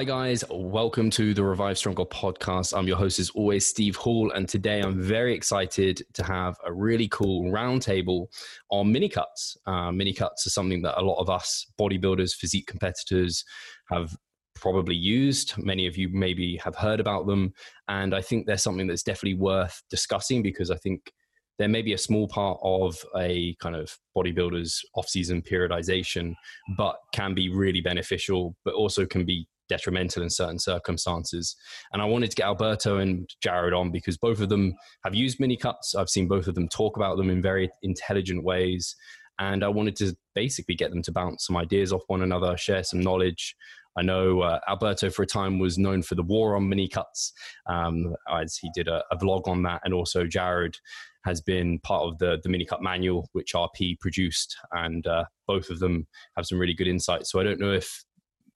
Hi, guys. Welcome to the Revive Stronger podcast. I'm your host, as always, Steve Hall. And today I'm very excited to have a really cool roundtable on mini cuts. Uh, mini cuts are something that a lot of us bodybuilders, physique competitors have probably used. Many of you maybe have heard about them. And I think they're something that's definitely worth discussing because I think there may be a small part of a kind of bodybuilder's off-season periodization, but can be really beneficial, but also can be detrimental in certain circumstances. And I wanted to get Alberto and Jared on because both of them have used mini cuts. I've seen both of them talk about them in very intelligent ways. And I wanted to basically get them to bounce some ideas off one another, share some knowledge. I know uh, Alberto for a time was known for the war on mini cuts, um, as he did a, a, vlog on that, and also Jared has been part of the the mini cut manual which RP produced, and uh, both of them have some really good insights. So I don't know if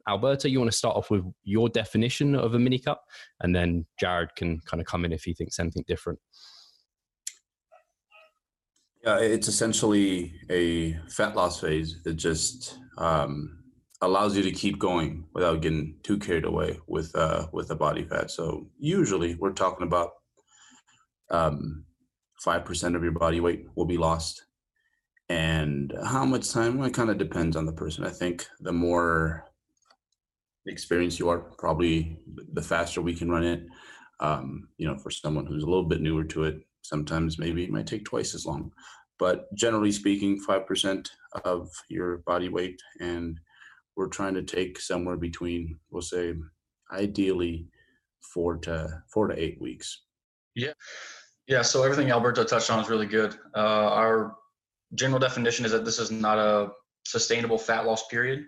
Alberto, you want to start off with your definition of a mini cut, and then Jared can kind of come in if he thinks anything different. Yeah, it's essentially a fat loss phase. It just um, allows you to keep going without getting too carried away with uh, with the body fat. So usually, we're talking about um, five percent of your body weight will be lost. And how much time? Well, it kind of depends on the person. I think the more experienced you are, probably the faster we can run it. Um, you know, for someone who's a little bit newer to it, sometimes maybe it might take twice as long. But generally speaking, five percent of your body weight, and we're trying to take somewhere between, we'll say, ideally four to four to eight weeks. Yeah, yeah, so everything Alberto touched on is really good. Uh, our general definition is that this is not a sustainable fat loss period.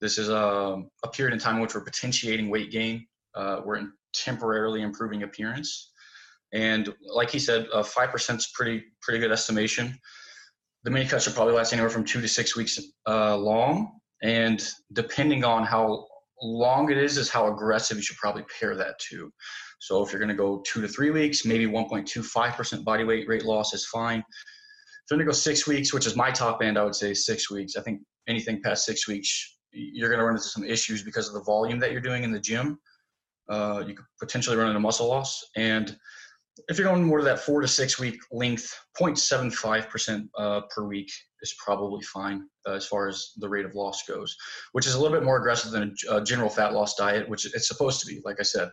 This is a, a period in time in which we're potentiating weight gain. Uh, we're temporarily improving appearance. And like he said, uh, 5% is pretty, pretty good estimation. The mini cuts should probably last anywhere from two to six weeks uh, long. And depending on how long it is, is how aggressive you should probably pair that to. So if you're going to go two to three weeks, maybe 1.25% body weight rate loss is fine. If you're going to go six weeks, which is my top end, I would say six weeks. I think anything past six weeks, you're going to run into some issues because of the volume that you're doing in the gym. Uh, you could potentially run into muscle loss. And if you're going more to that four to six week length, 0.75% uh, per week is probably fine uh, as far as the rate of loss goes, which is a little bit more aggressive than a, a general fat loss diet, which it's supposed to be. Like I said,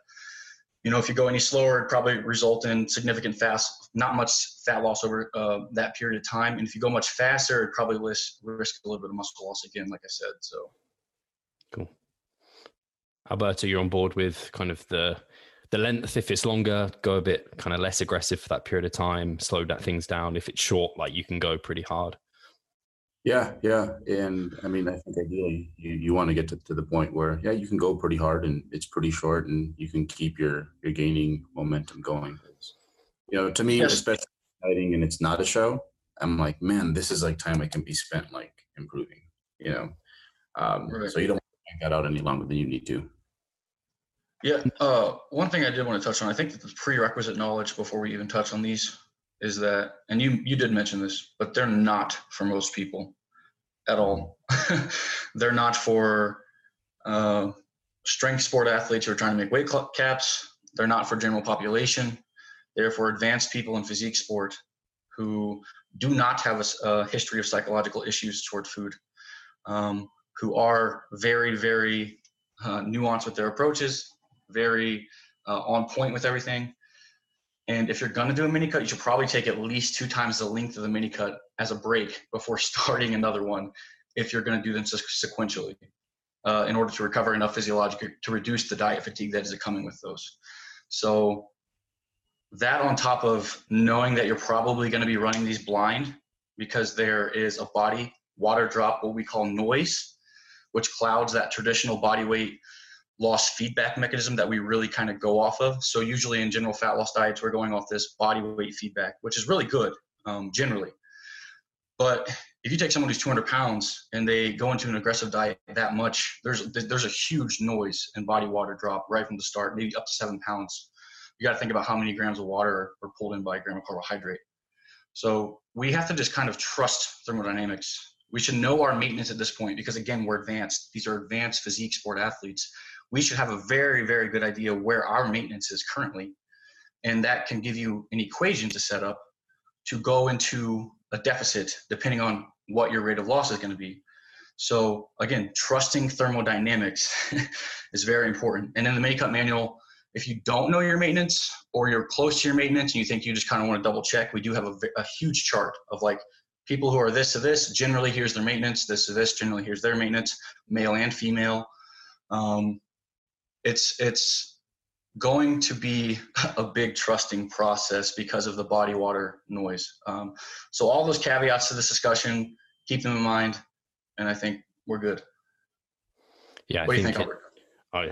you know, if you go any slower, it probably result in significant fast, not much fat loss over uh, that period of time. And if you go much faster, it probably risk, risk a little bit of muscle loss again, like I said. So, cool. Alberto, you're on board with kind of the the length. If it's longer, go a bit kind of less aggressive for that period of time. Slow that things down. If it's short, like you can go pretty hard. Yeah, yeah, and I mean, I think ideally you, you want to get to, to the point where yeah, you can go pretty hard and it's pretty short, and you can keep your your gaining momentum going. You know, to me, yes. especially exciting, and it's not a show. I'm like, man, this is like time I can be spent like improving. You know, um, right. so you don't want that out any longer than you need to. Yeah, uh, one thing I did want to touch on, I think that the prerequisite knowledge before we even touch on these is that, and you you did mention this, but they're not for most people at all. they're not for uh, strength sport athletes who are trying to make weight caps. They're not for general population. They're for advanced people in physique sport who do not have a, a history of psychological issues toward food, um, who are very, very uh, nuanced with their approaches, very uh, on point with everything, and if you're going to do a mini cut, you should probably take at least two times the length of the mini cut as a break before starting another one if you're going to do them sequentially uh, in order to recover enough physiologically to reduce the diet fatigue that is coming with those. So, that on top of knowing that you're probably going to be running these blind because there is a body water drop, what we call noise, which clouds that traditional body weight loss feedback mechanism that we really kind of go off of. So usually in general fat loss diets, we're going off this body weight feedback, which is really good um, generally. But if you take someone who's 200 pounds and they go into an aggressive diet that much, there's there's a huge noise and body water drop right from the start, maybe up to seven pounds. You got to think about how many grams of water are pulled in by a gram of carbohydrate. So we have to just kind of trust thermodynamics. We should know our maintenance at this point because again, we're advanced. These are advanced physique sport athletes we should have a very, very good idea where our maintenance is currently. And that can give you an equation to set up to go into a deficit depending on what your rate of loss is going to be. So again, trusting thermodynamics is very important. And in the cut manual, if you don't know your maintenance or you're close to your maintenance and you think you just kind of want to double check, we do have a, a huge chart of like people who are this to this. Generally, here's their maintenance. This to this. Generally, here's their maintenance, male and female. Um, it's it's going to be a big trusting process because of the body water noise. Um, so all those caveats to this discussion, keep them in mind, and I think we're good. Yeah, what I do you think. think, it- oh, yeah.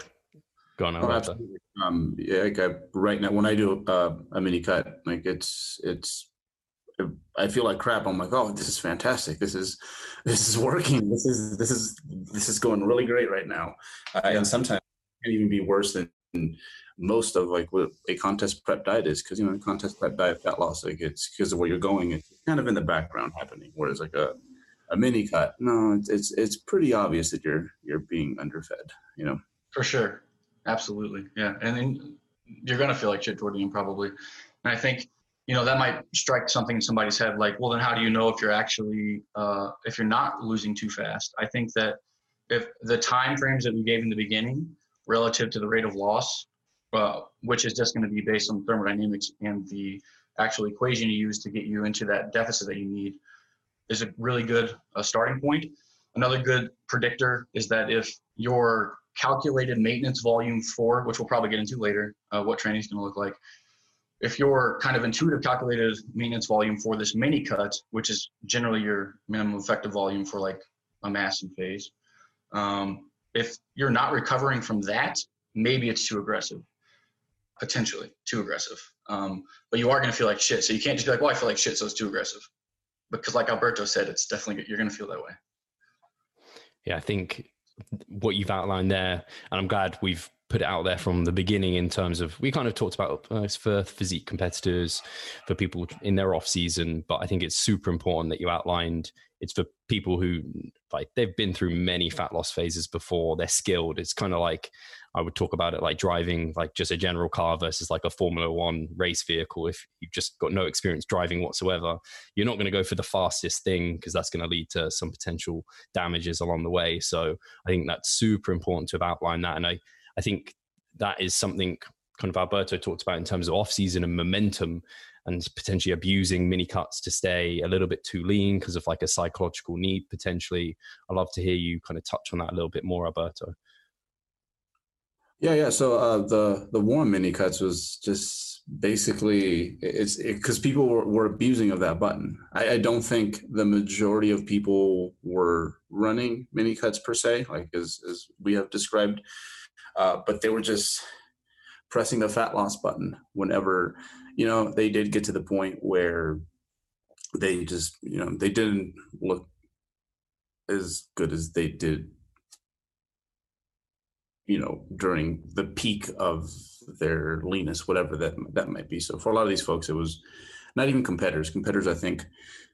Go on, Oh, absolutely. Um, yeah, like I, right now when I do uh, a mini cut, like it's it's, I feel like crap. I'm like, oh, this is fantastic. This is this is working. This is this is this is going really great right now. Uh, and sometimes it can even be worse than most of like what a contest prep diet is because you know contest prep diet fat loss like it's because of where you're going it's kind of in the background happening whereas like a a mini cut no it's it's, it's pretty obvious that you're you're being underfed you know For sure. Absolutely. Yeah. And then you're going to feel like shit toward the end, probably. And I think, you know, that might strike something in somebody's head like, well, then how do you know if you're actually, uh, if you're not losing too fast? I think that if the time frames that we gave in the beginning relative to the rate of loss, uh, which is just going to be based on thermodynamics and the actual equation you use to get you into that deficit that you need, is a really good uh, starting point. Another good predictor is that if your calculated maintenance volume for, which we'll probably get into later, uh, what training is going to look like. If your kind of intuitive calculated maintenance volume for this mini cut, which is generally your minimum effective volume for like a mass and phase, um, if you're not recovering from that, maybe it's too aggressive, potentially too aggressive. Um, but you are going to feel like shit. So you can't just be like, well, I feel like shit, so it's too aggressive. Because like Alberto said, it's definitely, you're going to feel that way. Yeah, I think what you've outlined there, and I'm glad we've put it out there from the beginning in terms of we kind of talked about uh, for physique competitors, for people in their off season, but I think it's super important that you outlined it's for people who like they've been through many fat loss phases before. They're skilled. It's kind of like I would talk about it like driving like just a general car versus like a Formula One race vehicle. If you've just got no experience driving whatsoever, you're not going to go for the fastest thing because that's going to lead to some potential damages along the way. So I think that's super important to have outlined that. And I, I think that is something kind of Alberto talked about in terms of off season and momentum and potentially abusing mini cuts to stay a little bit too lean because of like a psychological need potentially. I'd love to hear you kind of touch on that a little bit more, Alberto. Yeah, yeah. So uh, the the warm mini cuts was just basically it's because it, people were, were abusing of that button. I, I, don't think the majority of people were running mini cuts per se, like as as we have described, uh, but they were just pressing the fat loss button whenever you know they did get to the point where they just you know they didn't look as good as they did you know during the peak of their leanness whatever that that might be. So for a lot of these folks it was not even competitors. Competitors i think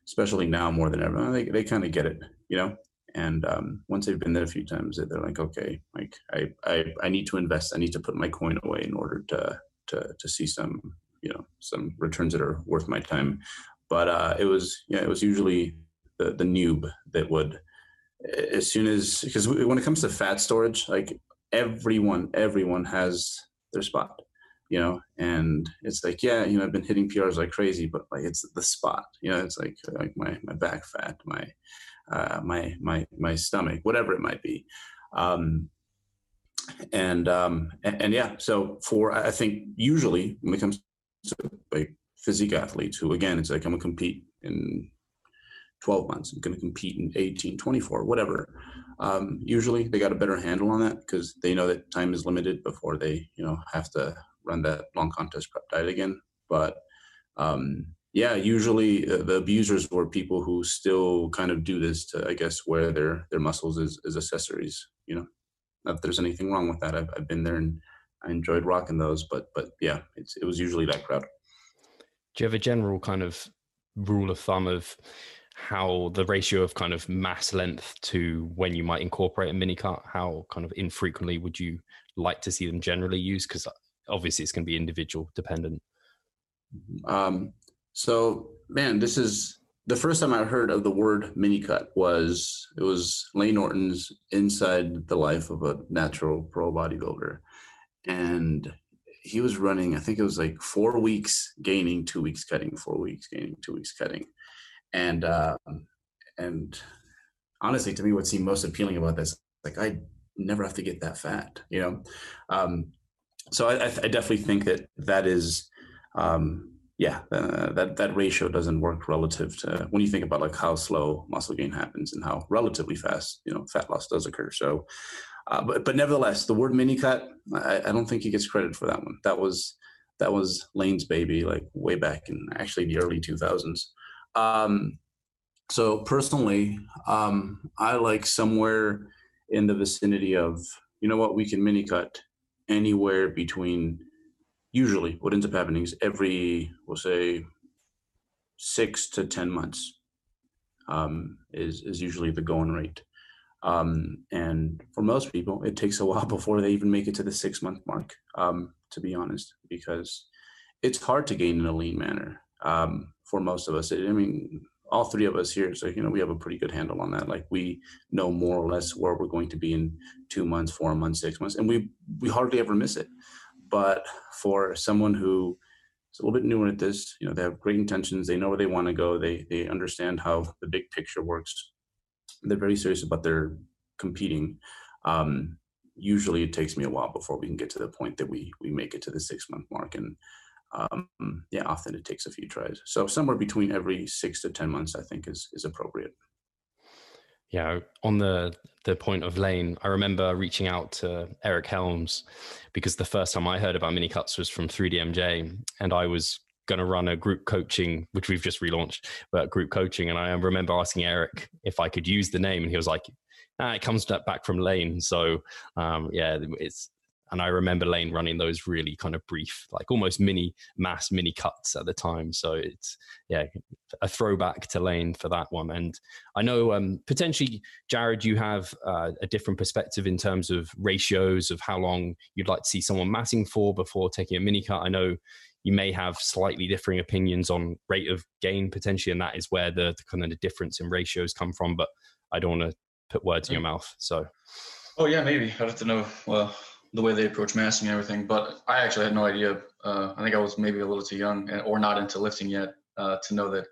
especially now more than ever they, they kind of get it you know and um, once they've been there a few times they're like okay like I, I i need to invest. I need to put my coin away in order to to to see some you know some returns that are worth my time. But uh it was yeah it was usually the the noob that would as soon as because when it comes to fat storage like everyone everyone has their spot you know? And it's like yeah you know i've been hitting prs like crazy but like it's the spot you know? It's like like my my back fat my uh my my my stomach whatever it might be. Um and um and, and yeah so for i think usually when it comes to like physique athletes who again it's like i'm gonna compete in 12 months i'm gonna compete in 18 24 whatever um, usually they got a better handle on that because they know that time is limited before they you know have to run that long contest prep diet again. But um, yeah usually uh, the abusers were people who still kind of do this to i guess wear their their muscles as, as accessories you know not that there's anything wrong with that I've, I've been there and i enjoyed rocking those but but yeah it's, it was usually that crowd do you have a general kind of rule of thumb of how the ratio of kind of mass length to when you might incorporate a mini cut how kind of infrequently would you like to see them generally used? Because obviously it's going to be individual dependent. Um, so, man, this is the first time I heard of the word mini cut was it was Lane Norton's Inside the Life of a Natural Pro Bodybuilder, and he was running. I think it was like four weeks gaining, two weeks cutting, four weeks gaining, two weeks cutting, and um, and honestly, to me, what seemed most appealing about this, like I never have to get that fat, you know. Um, so I, I, definitely think that that is um, yeah, uh, that that ratio doesn't work relative to when you think about like how slow muscle gain happens and how relatively fast you know fat loss does occur. So, uh, but but nevertheless, the word mini cut, I, I, don't think he gets credit for that one. That was that was Lane's baby, like way back in actually the early two thousands. Um, so personally, um, I like somewhere in the vicinity of you know what we can mini cut anywhere between usually what ends up happening is every we'll say six to ten months um, is is usually the going rate. Um, and for most people it takes a while before they even make it to the six month mark um, to be honest because it's hard to gain in a lean manner um, for most of us. I mean all three of us here so you know we have a pretty good handle on that. Like we know more or less where we're going to be in two months four months six months and we we hardly ever miss it but for someone who is a little bit newer at this, you know, they have great intentions. They know where they want to go. They they understand how the big picture works. They're very serious about their competing. Um, usually, it takes me a while before we can get to the point that we we make it to the six month mark, and um, yeah, often it takes a few tries. So somewhere between every six to ten months, I think is is appropriate yeah, on the the point of lane, I remember reaching out to Eric Helms because the first time I heard about mini cuts was from 3DMJ, and I was going to run a group coaching, which we've just relaunched, but group coaching. And I remember asking Eric if I could use the name, and he was like, ah, "It comes back from lane." So um, yeah, it's and I remember Lane running those really kind of brief, like almost mini mass mini cuts at the time. So it's yeah, a throwback to Lane for that one. And I know um, potentially, Jared, you have uh, a different perspective in terms of ratios of how long you'd like to see someone massing for before taking a mini cut. I know you may have slightly differing opinions on rate of gain potentially, and that is where the, the kind of the difference in ratios come from. But I don't want to put words in your mouth. So. Oh yeah, maybe I'd have to know. Well, the way they approach massing and everything. But I actually had no idea. Uh, I think I was maybe a little too young or not into lifting yet uh, to know that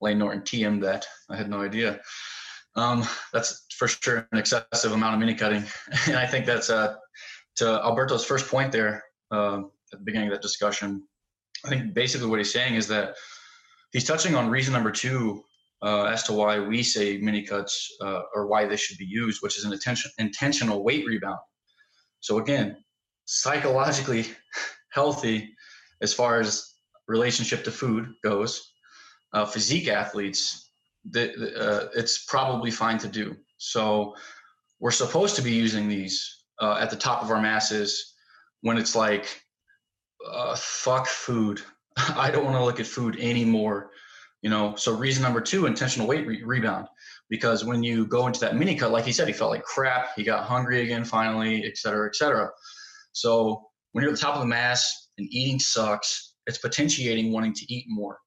Lane Norton TM'd that. I had no idea. Um, that's for sure an excessive amount of mini cutting, and I think that's uh, to Alberto's first point there um, at the beginning of that discussion. I think basically what he's saying is that he's touching on reason number two uh, as to why we say mini cuts uh, or why they should be used, which is an intentional weight rebound. So again, psychologically healthy as far as relationship to food goes. Uh, physique athletes, the, the, uh, it's probably fine to do. So we're supposed to be using these uh, at the top of our masses when it's like, uh, fuck food. I don't want to look at food anymore. You know, so reason number two, intentional weight re- rebound because when you go into that mini cut, like he said, he felt like crap. He got hungry again finally, et cetera, et cetera. So when you're at the top of the mass and eating sucks, it's potentiating wanting to eat more.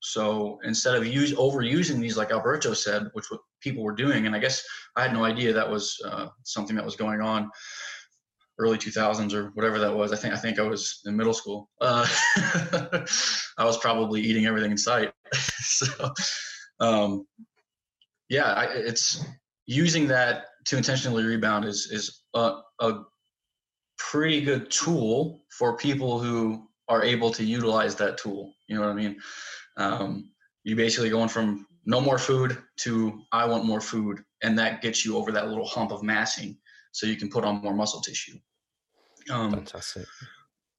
So instead of use overusing these, like Alberto said, which what people were doing, and I guess I had no idea that was uh, something that was going on early 2000s or whatever that was. I think I think I was in middle school. Uh, I was probably eating everything in sight. so, um, yeah, I, it's using that to intentionally rebound is is a, a pretty good tool for people who are able to utilize that tool. You know what I mean? Um, you basically going from no more food to I want more food, and that gets you over that little hump of massing, so you can put on more muscle tissue. Um, Fantastic.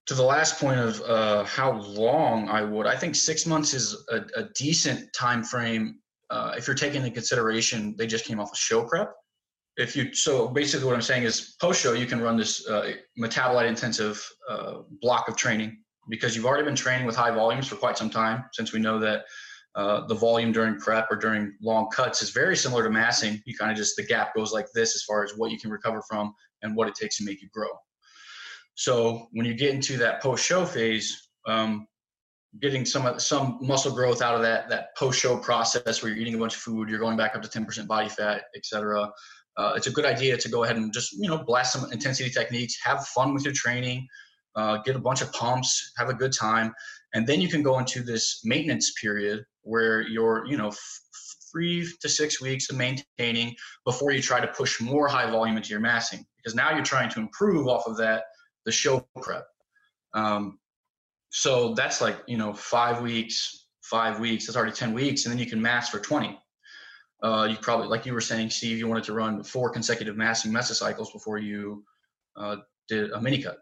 To the last point of uh, how long I would, I think six months is a, a decent time frame uh, if you're taking into consideration they just came off a show prep. If you so basically what i'm saying is post show you can run this uh, metabolite intensive uh, block of training because you've already been training with high volumes for quite some time since we know that uh, the volume during prep or during long cuts is very similar to massing. You kind of just the gap goes like this as far as what you can recover from and what it takes to make you grow. So when you get into that post show phase, um, getting some some muscle growth out of that that post show process where you're eating a bunch of food, you're going back up to 10% body fat, etc. Uh, it's a good idea to go ahead and just you know blast some intensity techniques, have fun with your training, uh, get a bunch of pumps, have a good time, and then you can go into this maintenance period where you're you know f- three to six weeks of maintaining before you try to push more high volume into your massing because now you're trying to improve off of that the show prep. Um, so that's like, you know, five weeks, five weeks, that's already 10 weeks. And then you can mass for 20. Uh, you probably, like you were saying, Steve, you wanted to run four consecutive massing mesocycles before you uh, did a mini cut.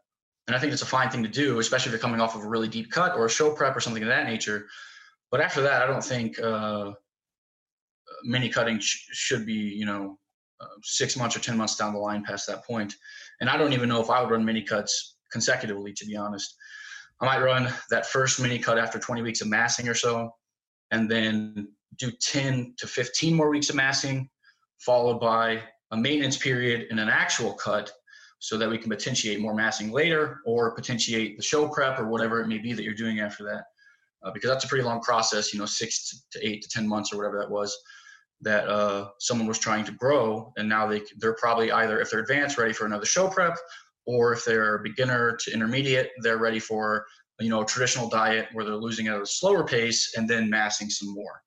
And I think it's a fine thing to do, especially if you're coming off of a really deep cut or a show prep or something of that nature. But after that, I don't think uh, mini cutting sh- should be, you know, uh, six months or 10 months down the line past that point. And I don't even know if I would run mini cuts consecutively, to be honest. I might run that first mini cut after 20 weeks of massing or so, and then do 10 to 15 more weeks of massing, followed by a maintenance period and an actual cut so that we can potentiate more massing later or potentiate the show prep or whatever it may be that you're doing after that. Uh, because that's a pretty long process, you know, six to eight to 10 months or whatever that was that uh, someone was trying to grow. And now they, they're probably either, if they're advanced, ready for another show prep or if they're beginner to intermediate, they're ready for you know a traditional diet where they're losing at a slower pace and then massing some more.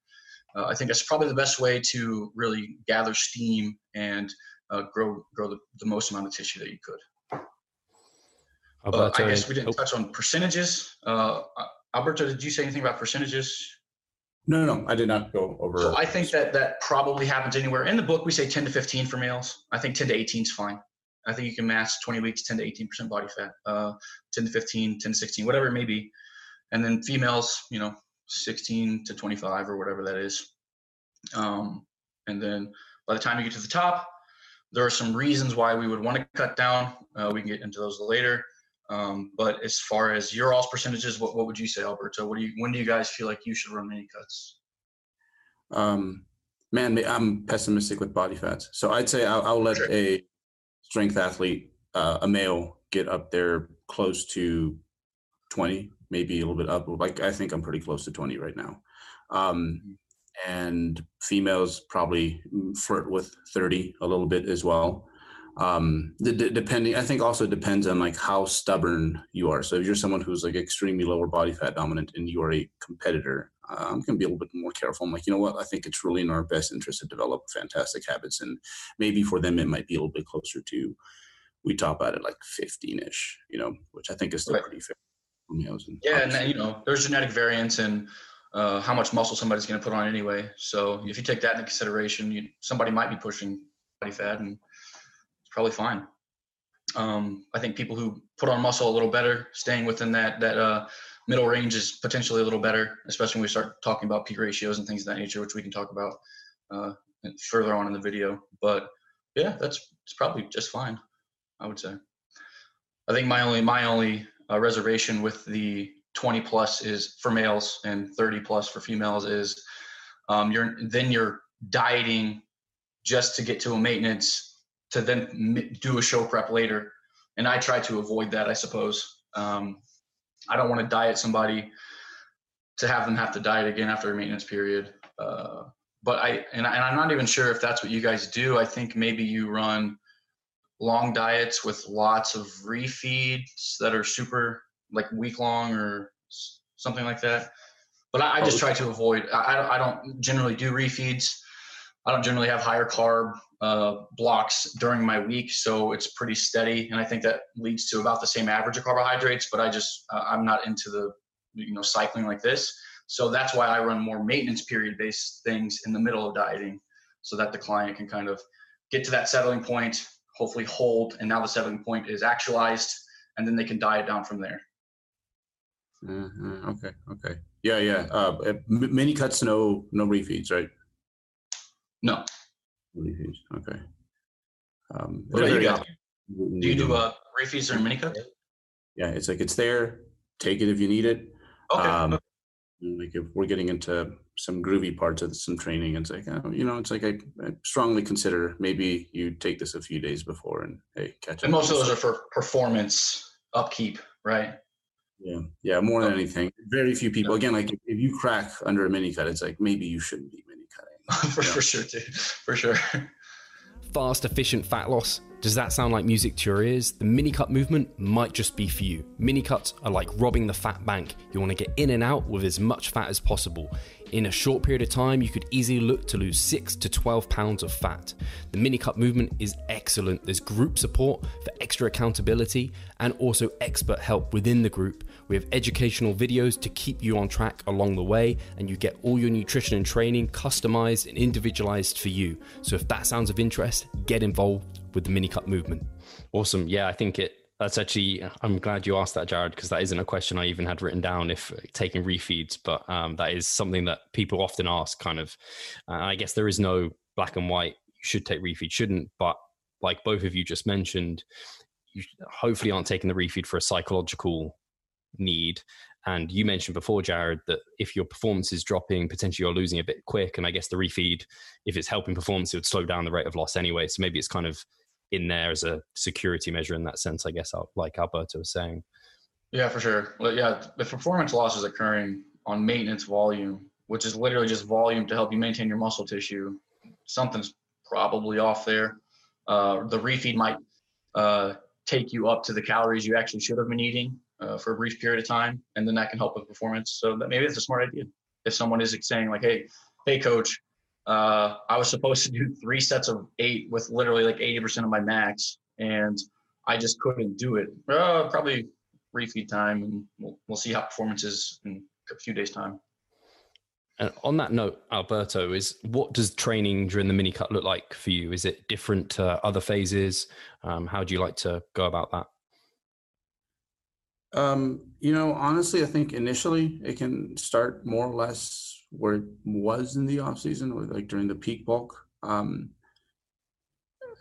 Uh, I think that's probably the best way to really gather steam and uh, grow grow the, the, most amount of tissue that you could. Uh, I guess we didn't oh. touch on percentages. Uh, Alberto, did you say anything about percentages? No, no, no, I did not go over. So I think that that probably happens anywhere. In the book, we say 10 to 15 for males. I think 10 to 18 is fine. I think you can mass 20 weeks, 10 to 18% body fat, uh, 10 to 15, 10 to 16, whatever it may be. And then females, you know, 16 to 25 or whatever that is. Um, and then by the time you get to the top, there are some reasons why we would want to cut down. Uh, we can get into those later. Um, but as far as your all percentages, what, what would you say, Alberto? What do you, when do you guys feel like you should run mini cuts? Um, man, I'm pessimistic with body fats. So I'd say I'll, I'll let sure. a strength athlete, uh, a male, get up there close to 20, maybe a little bit up. Like I think I'm pretty close to 20 right now. Um, and females probably flirt with 30 a little bit as well. Um, depending, I think also depends on like how stubborn you are. So if you're someone who's like extremely lower body fat dominant and you are a competitor, I'm going to be a little bit more careful. I'm like, you know what? I think it's really in our best interest to develop fantastic habits. And maybe for them, it might be a little bit closer to, we top out at like 15 ish, you know, which I think is still right. pretty fair. yeah. And you know, there's genetic variance in uh, how much muscle somebody's going to put on anyway. So if you take that into consideration, you, somebody might be pushing body fat and it's probably fine. Um, I think people who put on muscle a little better, staying within that, that, uh, middle range is potentially a little better, especially when we start talking about peak ratios and things of that nature, which we can talk about uh, further on in the video. But yeah, that's it's probably just fine, I would say. I think my only my only uh, reservation with the 20 plus is for males and 30 plus for females is um, you're then you're dieting just to get to a maintenance to then do a show prep later, and I try to avoid that, I suppose. Um, I don't want to diet somebody to have them have to diet again after a maintenance period. Uh, but I and, I and I'm not even sure if that's what you guys do. I think maybe you run long diets with lots of refeeds that are super like week long or something like that. But I, I just try to avoid. I, I don't generally do refeeds. I don't generally have higher carb uh, blocks during my week, so it's pretty steady, and I think that leads to about the same average of carbohydrates. But I just uh, I'm not into the you know cycling like this, so that's why I run more maintenance period based things in the middle of dieting, so that the client can kind of get to that settling point, hopefully hold, and now the settling point is actualized, and then they can diet down from there. Mm-hmm. Okay. Okay. Yeah. Yeah. Uh, mini cuts, no, no refeeds, right? No. Okay. Um, what about you guys? Do you do uh, refeeds or mini cuts? Yeah, it's like it's there. Take it if you need it. Okay. Um, like if we're getting into some groovy parts of some training, it's like uh, you know, it's like I, I, strongly consider maybe you take this a few days before and hey, catch up. And most of those are for performance upkeep, right? Yeah, yeah, more than anything. Very few people. Again, like if you crack under a mini cut, it's like maybe you shouldn't be mini cutting. for, for sure, too. For sure. Fast, efficient fat loss. Does that sound like music to your ears? The mini cut movement might just be for you. Mini cuts are like robbing the fat bank. You want to get in and out with as much fat as possible. In a short period of time, you could easily look to lose 6 to 12 pounds of fat. The mini cut movement is excellent. There's group support for extra accountability and also expert help within the group. We have educational videos to keep you on track along the way, and you get all your nutrition and training customized and individualized for you. So if that sounds of interest, get involved with the mini cut movement. Awesome. Yeah, I think it that's actually, I'm glad you asked that, Jared, because that isn't a question I even had written down if taking refeeds, but um, that is something that people often ask. Kind of, uh, I guess there is no black and white. You should take refeed, shouldn't. But like both of you just mentioned, you hopefully aren't taking the refeed for a psychological need. And you mentioned before, Jared, that if your performance is dropping, potentially you're losing a bit quick. And I guess the refeed, if it's helping performance, it would slow down the rate of loss anyway. So maybe it's kind of in there as a security measure in that sense, I guess, like Alberto was saying. Yeah, for sure. Well, yeah, the performance loss is occurring on maintenance volume, which is literally just volume to help you maintain your muscle tissue. Something's probably off there. Uh, the refeed might uh, take you up to the calories you actually should have been eating uh, for a brief period of time, and then that can help with performance. So that maybe it's a smart idea. If someone is saying like, "Hey, hey, coach, uh, I was supposed to do three sets of eight with literally like 80% of my max, and I just couldn't do it. Uh, probably refeed time, and we'll, we'll see how performance is in a few days' time. And on that note, Alberto, is what does training during the mini cut look like for you? Is it different to other phases? Um, how do you like to go about that? Um, you know, honestly, I think initially it can start more or less where it was in the off season, or like during the peak bulk. Um,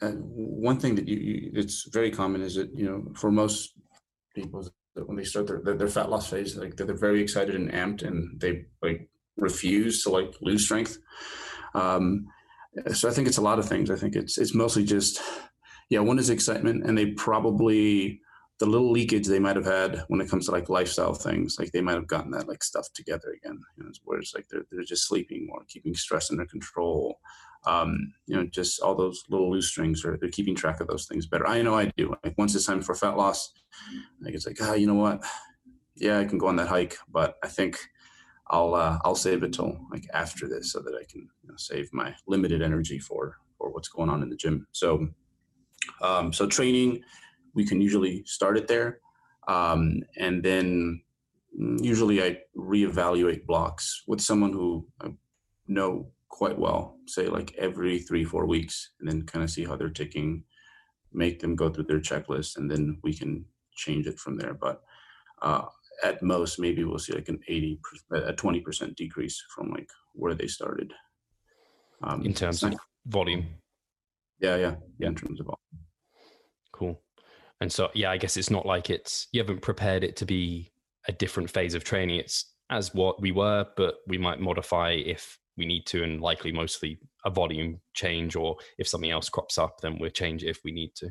one thing that you, you, it's very common is that you know for most people that when they start their, their, their fat loss phase, like they're, they're, very excited and amped, and they like refuse to like lose strength. Um, so I think it's a lot of things. I think it's it's mostly just yeah, one is excitement, and they probably the little leakage they might have had when it comes to like lifestyle things, like they might have gotten that like stuff together again. You know, like they're they're just sleeping more, keeping stress under control. Um, you know, just all those little loose strings, or they're keeping track of those things better. I know I do. Like once it's time for fat loss, like it's like ah, you know what? Yeah, I can go on that hike, but I think I'll uh, I'll save it till like after this, so that I can you know, save my limited energy for for what's going on in the gym. So, um, so training we can usually start it there. Um, and then usually I reevaluate blocks with someone who I know quite well, say like every three, four weeks, and then kind of see how they're ticking, make them go through their checklist, and then we can change it from there. But uh, at most, maybe we'll see like an 80, a 20% decrease from like where they started. Um, in terms of volume. Yeah, yeah, yeah, in terms of volume. Cool. And so, yeah, I guess it's not like it's, you haven't prepared it to be a different phase of training. It's as what we were, but we might modify if we need to, and likely mostly a volume change, or if something else crops up, then we'll change it if we need to.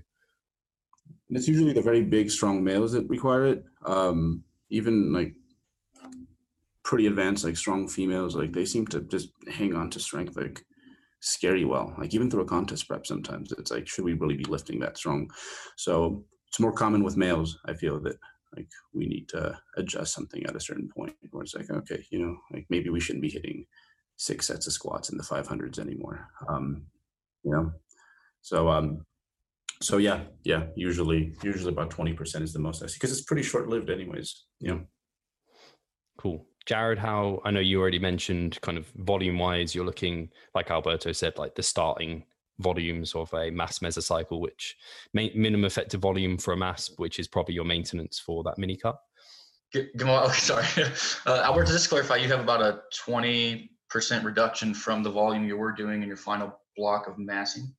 And it's usually the very big, strong males that require it. Um, even like pretty advanced, like strong females, like they seem to just hang on to strength like scary well. Like even through a contest prep, sometimes it's like, should we really be lifting that strong? So it's more common with males. I feel that like we need to adjust something at a certain point where it's like, okay, you know, like maybe we shouldn't be hitting six sets of squats in the 500s anymore. Um, you know, so um, so yeah, yeah. Usually, usually about 20% is the most I see because it's pretty short lived, anyways. You know. Cool. Jared, how I know you already mentioned kind of volume wise, you're looking like Alberto said, like the starting volumes of a mass mesocycle, which minimum effective volume for a mass, which is probably your maintenance for that mini cut. Gamal, sorry, uh, Albert. Just clarify, you have about a twenty percent reduction from the volume you were doing in your final block of massing.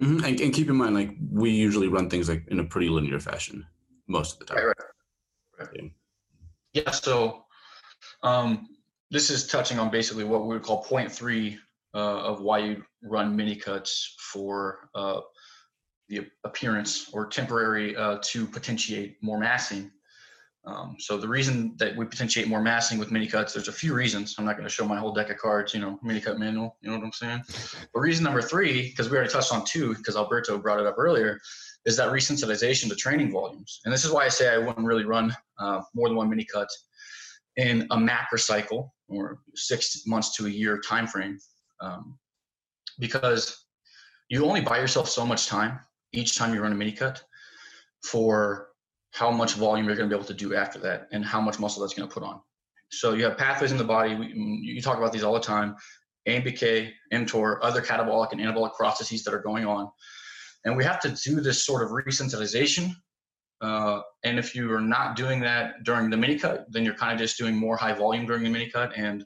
Mm-hmm. And, and, keep in mind, like we usually run things like in a pretty linear fashion most of the time. Right, right. right. Yeah. yeah. So um, this is touching on basically what we would call point three of why you run mini cuts for uh, the appearance or temporary uh, to potentiate more massing. Um, so the reason that we potentiate more massing with mini cuts, there's a few reasons. I'm not going to show my whole deck of cards, you know, mini cut manual. You know what I'm saying? But reason number three, because we already touched on two, because Alberto brought it up earlier, is that resensitization to training volumes. And this is why I say I wouldn't really run uh, more than one mini cut in a macro cycle or six months to a year time frame, um, because you only buy yourself so much time each time you run a mini cut for how much volume you're going to be able to do after that and how much muscle that's going to put on. So you have pathways in the body. We, you talk about these all the time. AMPK, mTOR, other catabolic and anabolic processes that are going on. And we have to do this sort of resensitization. Uh, and if you are not doing that during the mini cut, then you're kind of just doing more high volume during the mini cut. And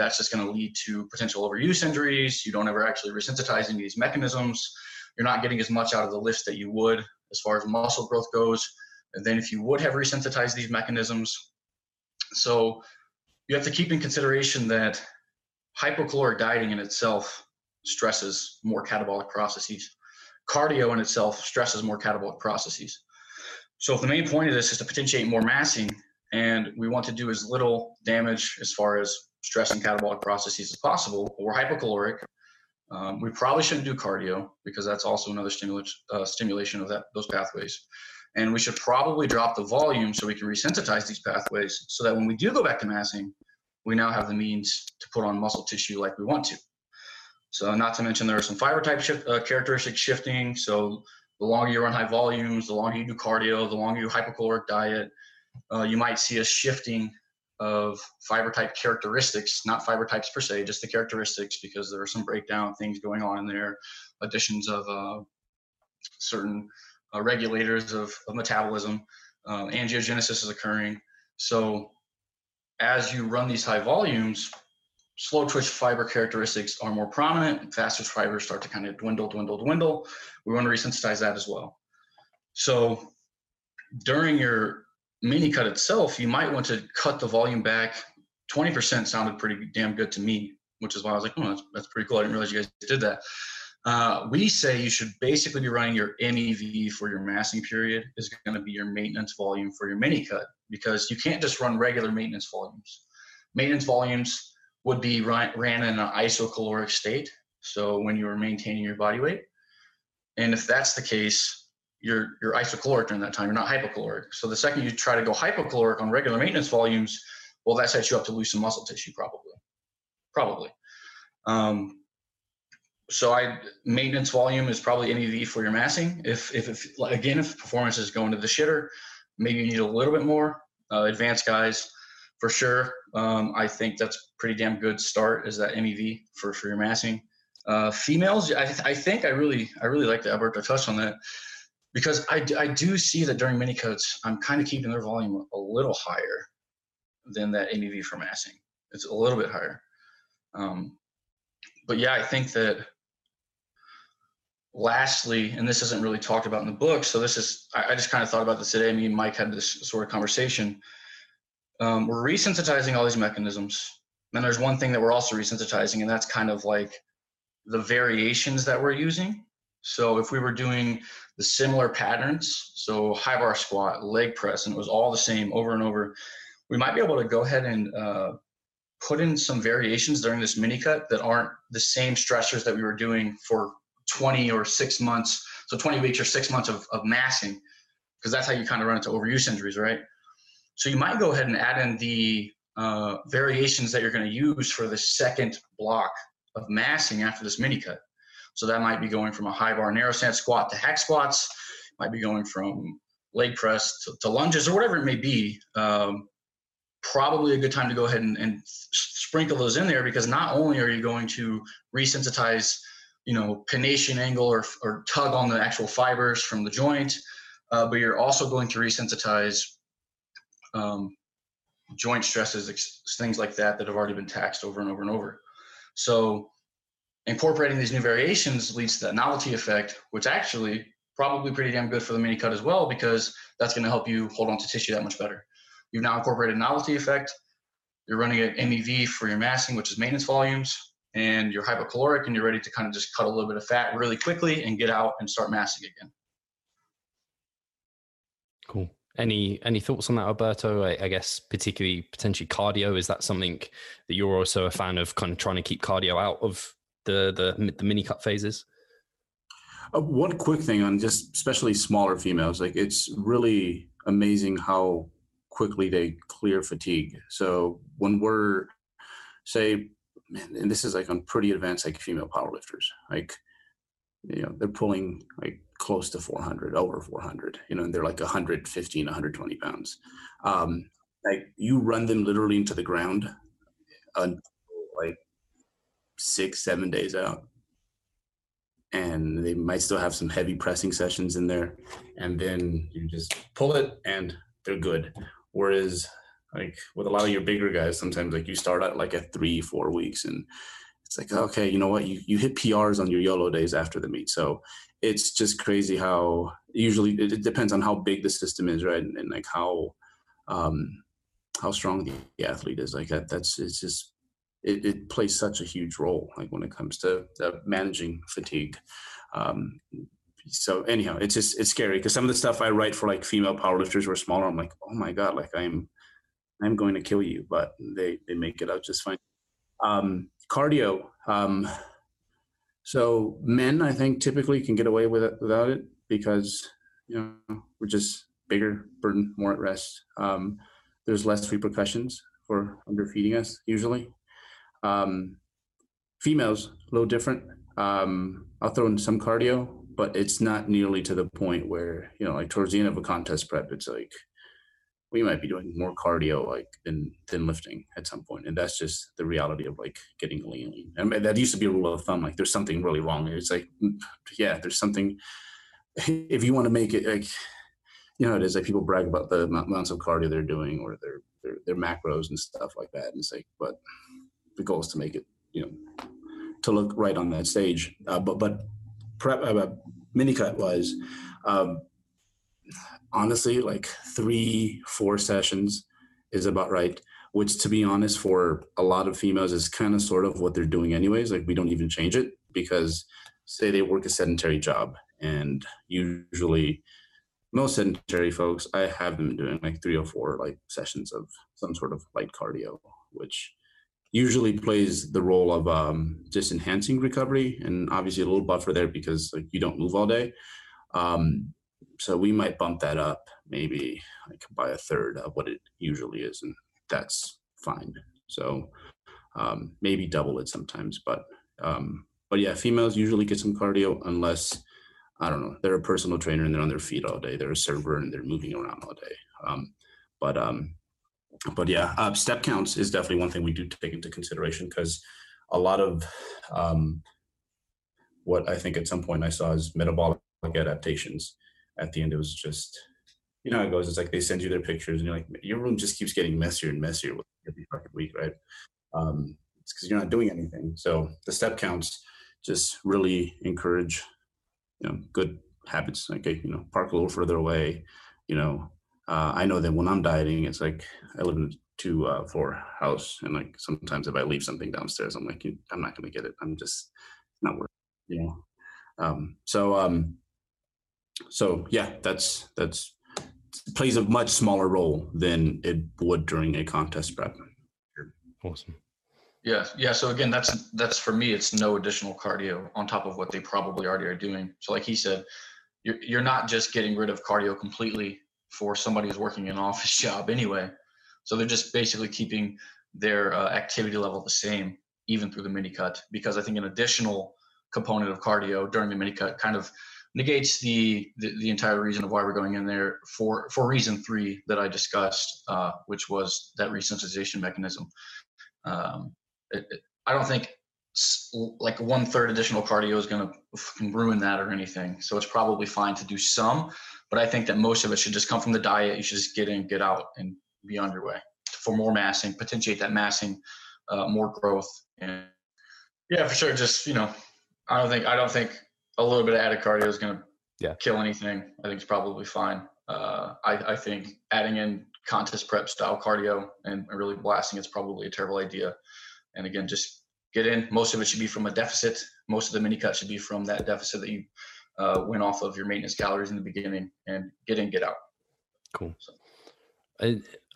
that's just going to lead to potential overuse injuries. You don't ever actually resensitizing these mechanisms. You're not getting as much out of the lift that you would as far as muscle growth goes and then if you would have resensitized these mechanisms. So you have to keep in consideration that hypocaloric dieting in itself stresses more catabolic processes. Cardio in itself stresses more catabolic processes. So if the main point of this is to potentiate more massing and we want to do as little damage as far as stressing catabolic processes as possible, or hypocaloric, um, we probably shouldn't do cardio because that's also another uh, stimulation of that those pathways. And we should probably drop the volume so we can resensitize these pathways so that when we do go back to massing, we now have the means to put on muscle tissue like we want to. So, not to mention there are some fiber type shift, uh, characteristics shifting. So, the longer you run high volumes, the longer you do cardio, the longer you hypocaloric diet, uh, you might see a shifting of fiber type characteristics, not fiber types per se, just the characteristics, because there are some breakdown things going on in there, additions of uh, certain uh, regulators of, of metabolism. Um, angiogenesis is occurring. So as you run these high volumes, slow twitch fiber characteristics are more prominent. Faster fibers start to kind of dwindle, dwindle, dwindle. We want to resensitize that as well. So during your mini cut itself, you might want to cut the volume back. 20% sounded pretty damn good to me, which is why I was like, oh, that's, that's pretty cool. I didn't realize you guys did that. Uh, we say you should basically be running your MEV for your massing period is going to be your maintenance volume for your mini cut because you can't just run regular maintenance volumes. Maintenance volumes would be ran, ran in an isocaloric state, so when you are maintaining your body weight. And if that's the case, you're you're isocaloric during that time. You're not hypocaloric. So the second you try to go hypocaloric on regular maintenance volumes, well, that sets you up to lose some muscle tissue, probably. Probably. Um, so I maintenance volume is probably MEV for your massing. If, if, if again, if performance is going to the shitter, maybe you need a little bit more. Uh, advanced guys, for sure. Um, I think that's pretty damn good start is that MEV for, for your massing. Uh, females, I, I think I really, I really like that Alberto touched on that because I, I do see that during mini cuts, I'm kind of keeping their volume a little higher than that MEV for massing. It's a little bit higher. Um, but yeah, I think that lastly, and this isn't really talked about in the book, so this is I, I just kind of thought about this today. Me and Mike had this sort of conversation. Um, we're resensitizing all these mechanisms. And there's one thing that we're also resensitizing, and that's kind of like the variations that we're using. So if we were doing the similar patterns, so high bar squat, leg press, and it was all the same over and over, we might be able to go ahead and uh, put in some variations during this mini cut that aren't the same stressors that we were doing for 20 or six months, so 20 weeks or six months of, of massing, because that's how you kind of run into overuse injuries, right? So you might go ahead and add in the uh, variations that you're going to use for the second block of massing after this mini cut. So that might be going from a high bar narrow stance squat to hack squats, might be going from leg press to, to lunges or whatever it may be. Um, probably a good time to go ahead and, and, sprinkle those in there because not only are you going to resensitize you know, pennation angle or, or tug on the actual fibers from the joint, uh, but you're also going to resensitize um, joint stresses, things like that that have already been taxed over and over and over. So incorporating these new variations leads to that novelty effect, which actually probably pretty damn good for the mini cut as well because that's going to help you hold on to tissue that much better. You've now incorporated novelty effect. You're running an MEV for your massing, which is maintenance volumes and you're hypocaloric and you're ready to kind of just cut a little bit of fat really quickly and get out and start massing again. Cool. Any any thoughts on that, Alberto? I, I, guess particularly potentially cardio. Is that something that you're also a fan of, kind of trying to keep cardio out of the the, the mini cut phases? Uh, one quick thing on just especially smaller females, like it's really amazing how quickly they clear fatigue. So when we're say, man, and this is like on pretty advanced like female powerlifters, like you know they're pulling like close to 400 over 400 you know and they're like 115 120 pounds um like you run them literally into the ground until like six seven days out. And they might still have some heavy pressing sessions in there. And then you just pull it and they're good. Whereas like with a lot of your bigger guys sometimes like you start out like at three four weeks and it's like okay you know what? You, you hit prs on your YOLO days after the meet. So it's just crazy how usually it, depends on how big the system is right? And, and like how um how strong the, the athlete is. Like that that's it's just it, it, plays such a huge role like when it comes to uh, managing fatigue um so anyhow it's just it's scary because some of the stuff i write for like female powerlifters who are smaller i'm like oh my god like i'm i'm going to kill you but they they make it out just fine um cardio. Um, so men, I think, typically can get away with it without it because you know we're just bigger, burden more at rest. Um, there's less repercussions for underfeeding us usually. Um, females, a little different. Um, I'll throw in some cardio, but it's not nearly to the point where you know, like towards the end of a contest prep, it's like we might be doing more cardio like than than lifting at some point and that's just the reality of like getting lean, lean. and that used to be a rule of thumb like there's something really wrong it's like mm, yeah there's something if you want to make it like you know it is like people brag about the amounts of cardio they're doing or their their, their macros and stuff like that and it's like but the goal is to make it you know to look right on that stage uh, but but prep uh, mini cut wise um, honestly, like three, four sessions is about right. Which, to be honest, for a lot of females is kind of sort of what they're doing anyways. Like we don't even change it because, say, they work a sedentary job, and usually most sedentary folks, I have them doing like three or four like sessions of some sort of light cardio, which usually plays the role of um, just enhancing recovery and obviously a little buffer there because like you don't move all day. Um, so we might bump that up maybe like by a third of what it usually is, and that's fine. So um, maybe double it sometimes, but um, but yeah, females usually get some cardio unless I don't know they're a personal trainer and they're on their feet all day. They're a server and they're moving around all day. Um, but um, but yeah, uh, step counts is definitely one thing we do take into consideration because a lot of um, what I think at some point I saw is metabolic adaptations at the end, it was just, you know how it goes. It's like they send you their pictures and you're like, your room just keeps getting messier and messier every fucking week, right? Um, it's because you're not doing anything. So the step counts just really encourage, you know, good habits. Like, you know, park a little further away. You know, uh, I know that when I'm dieting, it's like I live in a two uh, floor house, and like sometimes if I leave something downstairs, I'm like, I'm not going to get it. I'm just not worth, it, you know. Um, so um, so yeah, that's that's plays a much smaller role than it would during a contest prep. Awesome. Yeah, yeah. So again, that's that's for me. It's no additional cardio on top of what they probably already are doing. So like he said, you're you're not just getting rid of cardio completely for somebody who's working an office job anyway. So they're just basically keeping their uh, activity level the same even through the mini cut because I think an additional component of cardio during the mini cut kind of negates the, the, the entire reason of why we're going in there for for reason three that I discussed, uh, which was that resensitization mechanism. Um, it, it, I don't think like one third additional cardio is going to ruin that or anything. So it's probably fine to do some, but I think that most of it should just come from the diet. You should just get in, get out, and be on your way for more massing, potentiate that massing, uh, more growth, and yeah, for sure. Just you know, I don't think I don't think a little bit of added cardio is going to yeah. kill anything. I think it's probably fine. Uh, I, I, think adding in contest prep style cardio and really blasting it's probably a terrible idea. And again, just get in. Most of it should be from a deficit. Most of the mini cut should be from that deficit that you uh, went off of your maintenance calories in the beginning and get in, get out. Cool. So.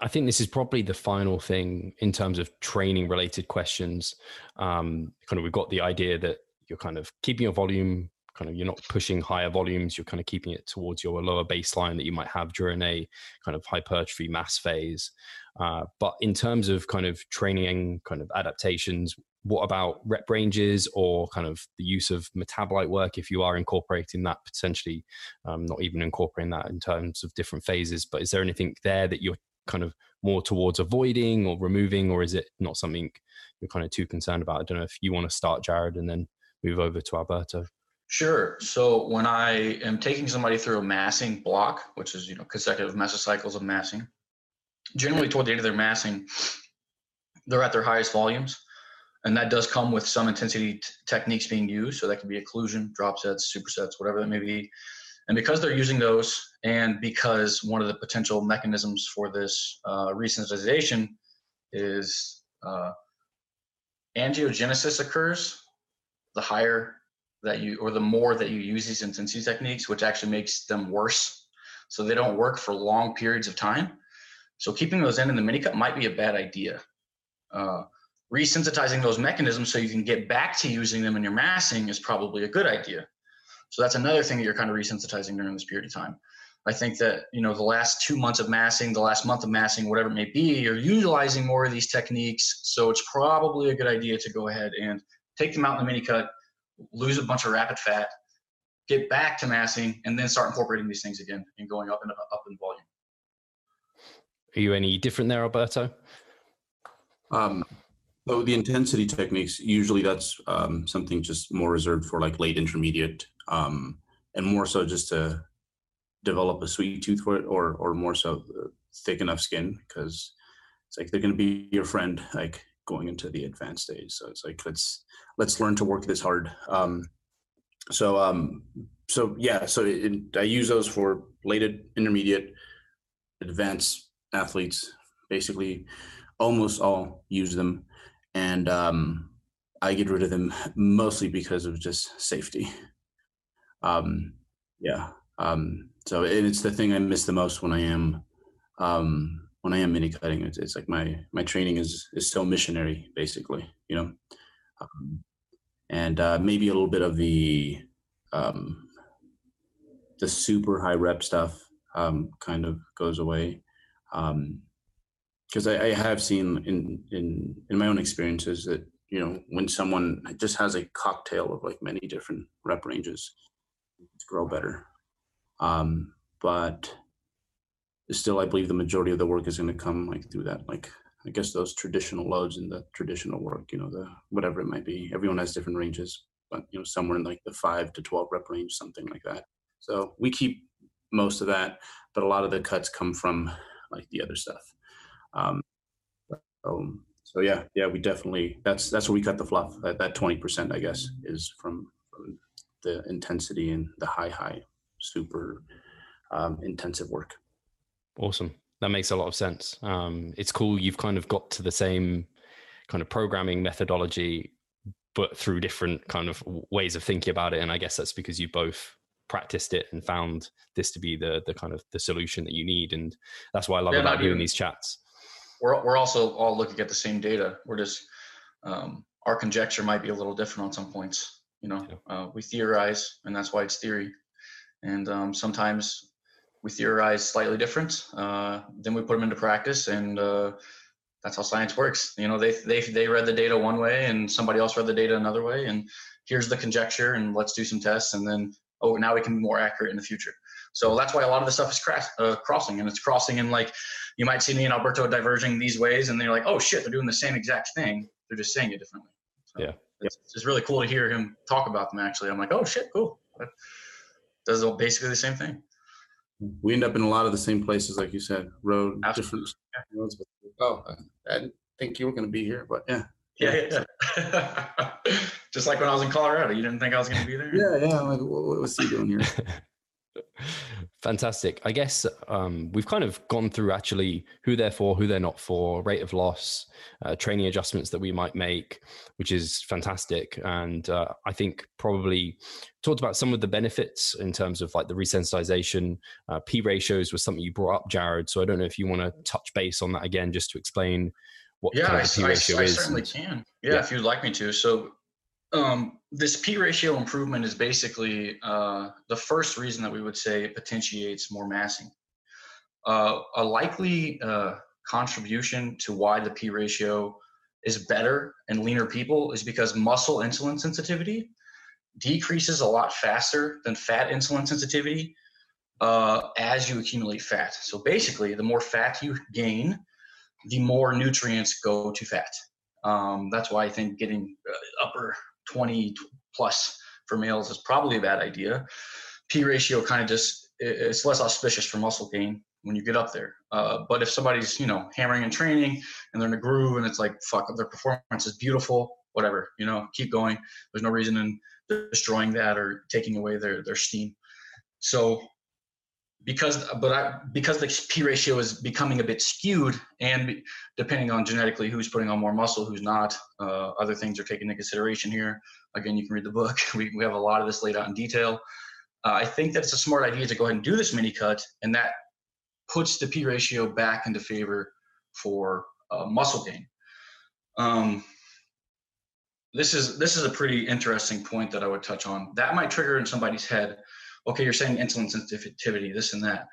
I think this is probably the final thing in terms of training related questions. Um, kind of, we've got the idea that you're kind of keeping your volume, kind of, you're not pushing higher volumes, you're kind of keeping it towards your lower baseline that you might have during a kind of hypertrophy mass phase. Uh, but in terms of kind of training, kind of adaptations, what about rep ranges or kind of the use of metabolite work if you are incorporating that potentially? Um, not even incorporating that in terms of different phases but is there anything there that you're kind of more towards avoiding or removing or is it not something you're kind of too concerned about? I don't know if you want to start jared and then move over to alberto Sure. So when I am taking somebody through a massing block, which is you know consecutive mesocycles of massing, generally toward the end of their massing, they're at their highest volumes and that does come with some intensity t- techniques being used. So that can be occlusion, drop sets, supersets, whatever that may be. And because they're using those, and because one of the potential mechanisms for this uh, resensitization is uh, angiogenesis occurs, the higher that you, or the more that you use these intensity techniques, which actually makes them worse. So they don't work for long periods of time. So keeping those in in the mini cut might be a bad idea. Uh, resensitizing those mechanisms so you can get back to using them in your massing is probably a good idea. So that's another thing that you're kind of resensitizing during this period of time. I think that you know the last two months of massing, the last month of massing, whatever it may be, you're utilizing more of these techniques. So it's probably a good idea to go ahead and take them out in the mini cut, lose a bunch of rapid fat, get back to massing, and then start incorporating these things again and going up and up in volume. Are you any different there, Alberto? Um, so the intensity techniques, usually that's um, something just more reserved for like late intermediate, um, and more so just to develop a sweet tooth for it, or or more so thick enough skin because it's like they're going to be your friend like going into the advanced stage. So it's like let's let's learn to work this hard. Um, so um, so yeah, so it, I use those for late intermediate, advanced athletes. Basically, almost all use them and um, I get rid of them mostly because of just safety. Um, yeah. Um, so it's the thing I miss the most when I am um, when I am mini cutting. It's, it's, like my my training is is so missionary, basically. You know, um, and uh, maybe a little bit of the um, the super high rep stuff um, kind of goes away. Um, because I, I, have seen in in in my own experiences that you know when someone just has a cocktail of like many different rep ranges, grow better. Um, but still, I believe the majority of the work is going to come like through that like I guess those traditional loads and the traditional work, you know, the whatever it might be. Everyone has different ranges, but you know, somewhere in like the five to twelve rep range, something like that. So we keep most of that, but a lot of the cuts come from like the other stuff. Um, so, so yeah, yeah, we definitely that's that's where we cut the fluff. That that twenty percent, I guess, is from, from, the intensity and the high, high, super um, intensive work. Awesome. That makes a lot of sense. Um, it's cool. You've kind of got to the same kind of programming methodology, but through different kind of ways of thinking about it. And I guess that's because you both practiced it and found this to be the the kind of the solution that you need. And that's why I love yeah, about doing these chats we're we're also all looking at the same data. We're just um, our conjecture might be a little different on some points. You know, yeah. uh, we theorize, and that's why it's theory. And um, sometimes we theorize slightly different. Uh, then we put them into practice, and uh, that's how science works. You know, they they they read the data one way, and somebody else read the data another way, and here's the conjecture, and let's do some tests, and then oh, now we can be more accurate in the future. So that's why a lot of the stuff is crass, uh, crossing, and it's crossing in like you might see me and Alberto diverging these ways, and they're like, oh shit, they're doing the same exact thing. They're just saying it differently. So yeah, it's, it's, really cool to hear him talk about them. Actually, I'm like, oh shit, cool. That does basically the same thing. We end up in a lot of the same places, like you said, road Absolutely. different roads. oh, I didn't think you were going to be here, but yeah. Yeah, yeah. Just like when I was in Colorado, you didn't think I was going to be there. Yeah, yeah. I'm like, what, what's he doing here? Fantastic. I guess um, we've kind of gone through actually who they're for, who they're not for, rate of loss, uh, training adjustments that we might make, which is fantastic. And uh, I think probably talked about some of the benefits in terms of like the resensitization. Uh, P ratios was something you brought up, Jared. So I don't know if you want to touch base on that again, just to explain what yeah, kind of the P ratio I, I is. certainly can. Yeah, yeah, if you'd like me to. So um, this P ratio improvement is basically uh, the first reason that we would say it potentiates more massing. Uh, a likely uh, contribution to why the P ratio is better in leaner people is because muscle insulin sensitivity decreases a lot faster than fat insulin sensitivity uh, as you accumulate fat. So basically, the more fat you gain, the more nutrients go to fat. Um, that's why I think getting uh, upper 20 plus for males is probably a bad idea. P ratio kind of just it's less auspicious for muscle gain when you get up there. Uh, but if somebody's you know hammering and training and they're in a groove and it's like fuck their performance is beautiful, whatever you know, keep going. There's no reason in destroying that or taking away their their steam. So because but I, because the P ratio is becoming a bit skewed, and depending on genetically who's putting on more muscle, who's not, uh, other things are taken into consideration here. Again, you can read the book. We, we have a lot of this laid out in detail. Uh, I think that it's a smart idea to go ahead and do this mini cut, and that puts the P ratio back into favor for uh, muscle gain. Um, this is this is a pretty interesting point that I would touch on. That might trigger in somebody's head okay, you're saying insulin sensitivity, this and that.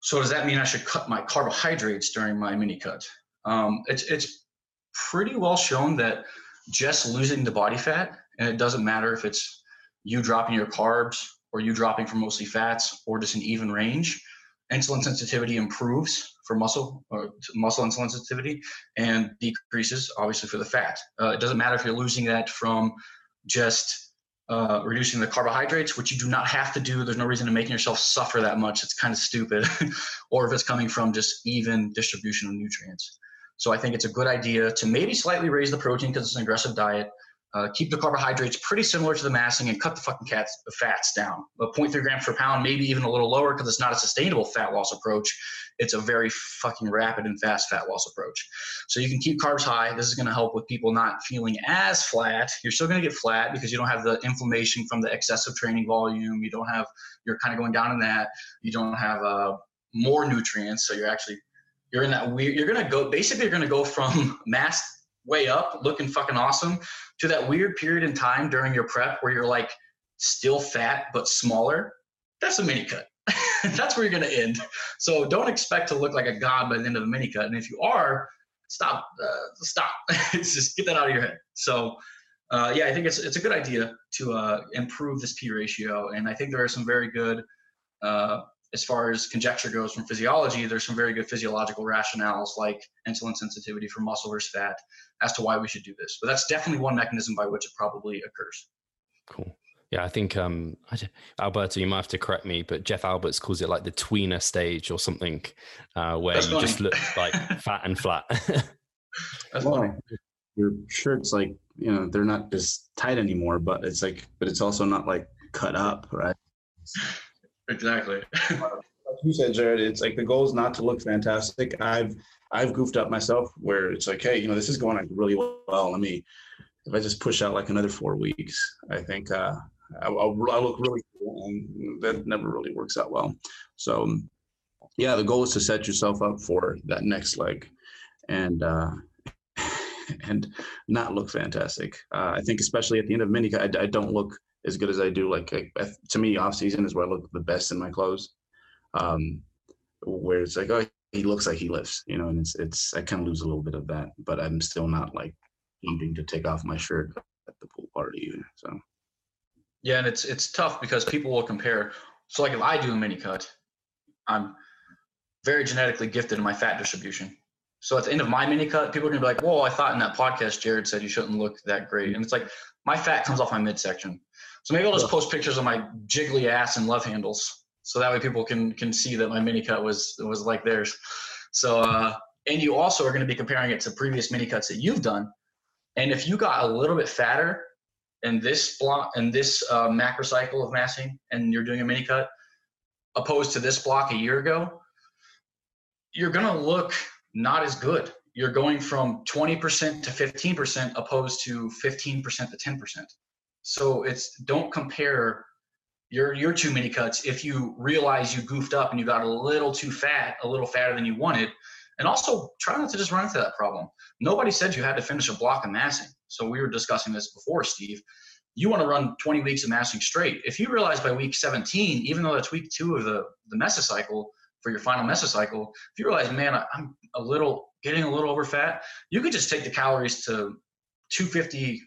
So does that mean I should cut my carbohydrates during my mini cut? Um, it's it's pretty well shown that just losing the body fat, and it doesn't matter if it's you dropping your carbs or you dropping from mostly fats or just an even range, insulin sensitivity improves for muscle or muscle insulin sensitivity and decreases obviously for the fat. Uh, it doesn't matter if you're losing that from just uh, reducing the carbohydrates, which you do not have to do. There's no reason to making yourself suffer that much. It's kind of stupid. or if it's coming from just even distribution of nutrients. So I think it's a good idea to maybe slightly raise the protein because it's an aggressive diet, uh, keep the carbohydrates pretty similar to the massing and cut the fucking cats, the fats down. A 0.3 grams per pound, maybe even a little lower because it's not a sustainable fat loss approach. It's a very fucking rapid and fast fat loss approach. So you can keep carbs high. This is going to help with people not feeling as flat. You're still going to get flat because you don't have the inflammation from the excessive training volume. You don't have, you're kind of going down in that. You don't have uh, more nutrients. So you're actually, you're in that weird, you're going to go, basically, you're going to go from mass way up, looking fucking awesome, to that weird period in time during your prep where you're like still fat but smaller, that's a mini cut. that's where you're going to end. So don't expect to look like a god by the end of the mini cut. And if you are, stop, uh, stop. just get that out of your head. So uh, yeah, I think it's it's a good idea to uh, improve this P ratio, and I think there are some very good, uh, as far as conjecture goes from physiology. There's some very good physiological rationales like insulin sensitivity for muscle versus fat, as to why we should do this. But that's definitely one mechanism by which it probably occurs. Cool. Yeah, I think um, Alberto, you might have to correct me, but Jeff Alberts calls it like the tweener stage or something, uh, where that's you funny. just look like fat and flat. that's well, funny. Your shirts, like you know, they're not just tight anymore, but it's like, but it's also not like cut up, right? Exactly. Like you said, Jared, it's like the goal is not to look fantastic. I've I've goofed up myself where it's like, hey, you know, this is going like really well. Let me, if I just push out like another four weeks, I think uh, I'll, I'll look really cool. And that never really works out well. So, yeah, the goal is to set yourself up for that next leg, and uh, and not look fantastic. Uh, I think especially at the end of mini, I, I don't look as good as I do. Like I, to me, off season is where I look the best in my clothes. Um, where it's like, oh, he looks like he lifts, you know, and it's it's I kind of lose a little bit of that, but I'm still not like needing to take off my shirt at the pool party either. So yeah, and it's it's tough because people will compare. So like if I do a mini cut, I'm very genetically gifted in my fat distribution. So at the end of my mini cut, people are gonna be like, "Whoa, I thought in that podcast Jared said you shouldn't look that great," and it's like my fat comes off my midsection. So maybe I'll just post pictures of my jiggly ass and love handles so that way people can can see that my mini cut was was like theirs. So uh, and you also are going to be comparing it to previous mini cuts that you've done. And if you got a little bit fatter in this block in this uh, macro cycle of massing, and you're doing a mini cut, opposed to this block a year ago, you're going to look not as good. You're going from 20% to 15% opposed to 15% to 10%. So it's don't compare your your two mini cuts if you realize you goofed up and you got a little too fat, a little fatter than you wanted. And also try not to just run into that problem. Nobody said you had to finish a block of massing. So we were discussing this before, Steve. You want to run 20 weeks of massing straight. If you realize by week 17, even though that's week two of the, the mesocycle for your final mesocycle, if you realize, man, I'm a little getting a little over fat, you could just take the calories to 250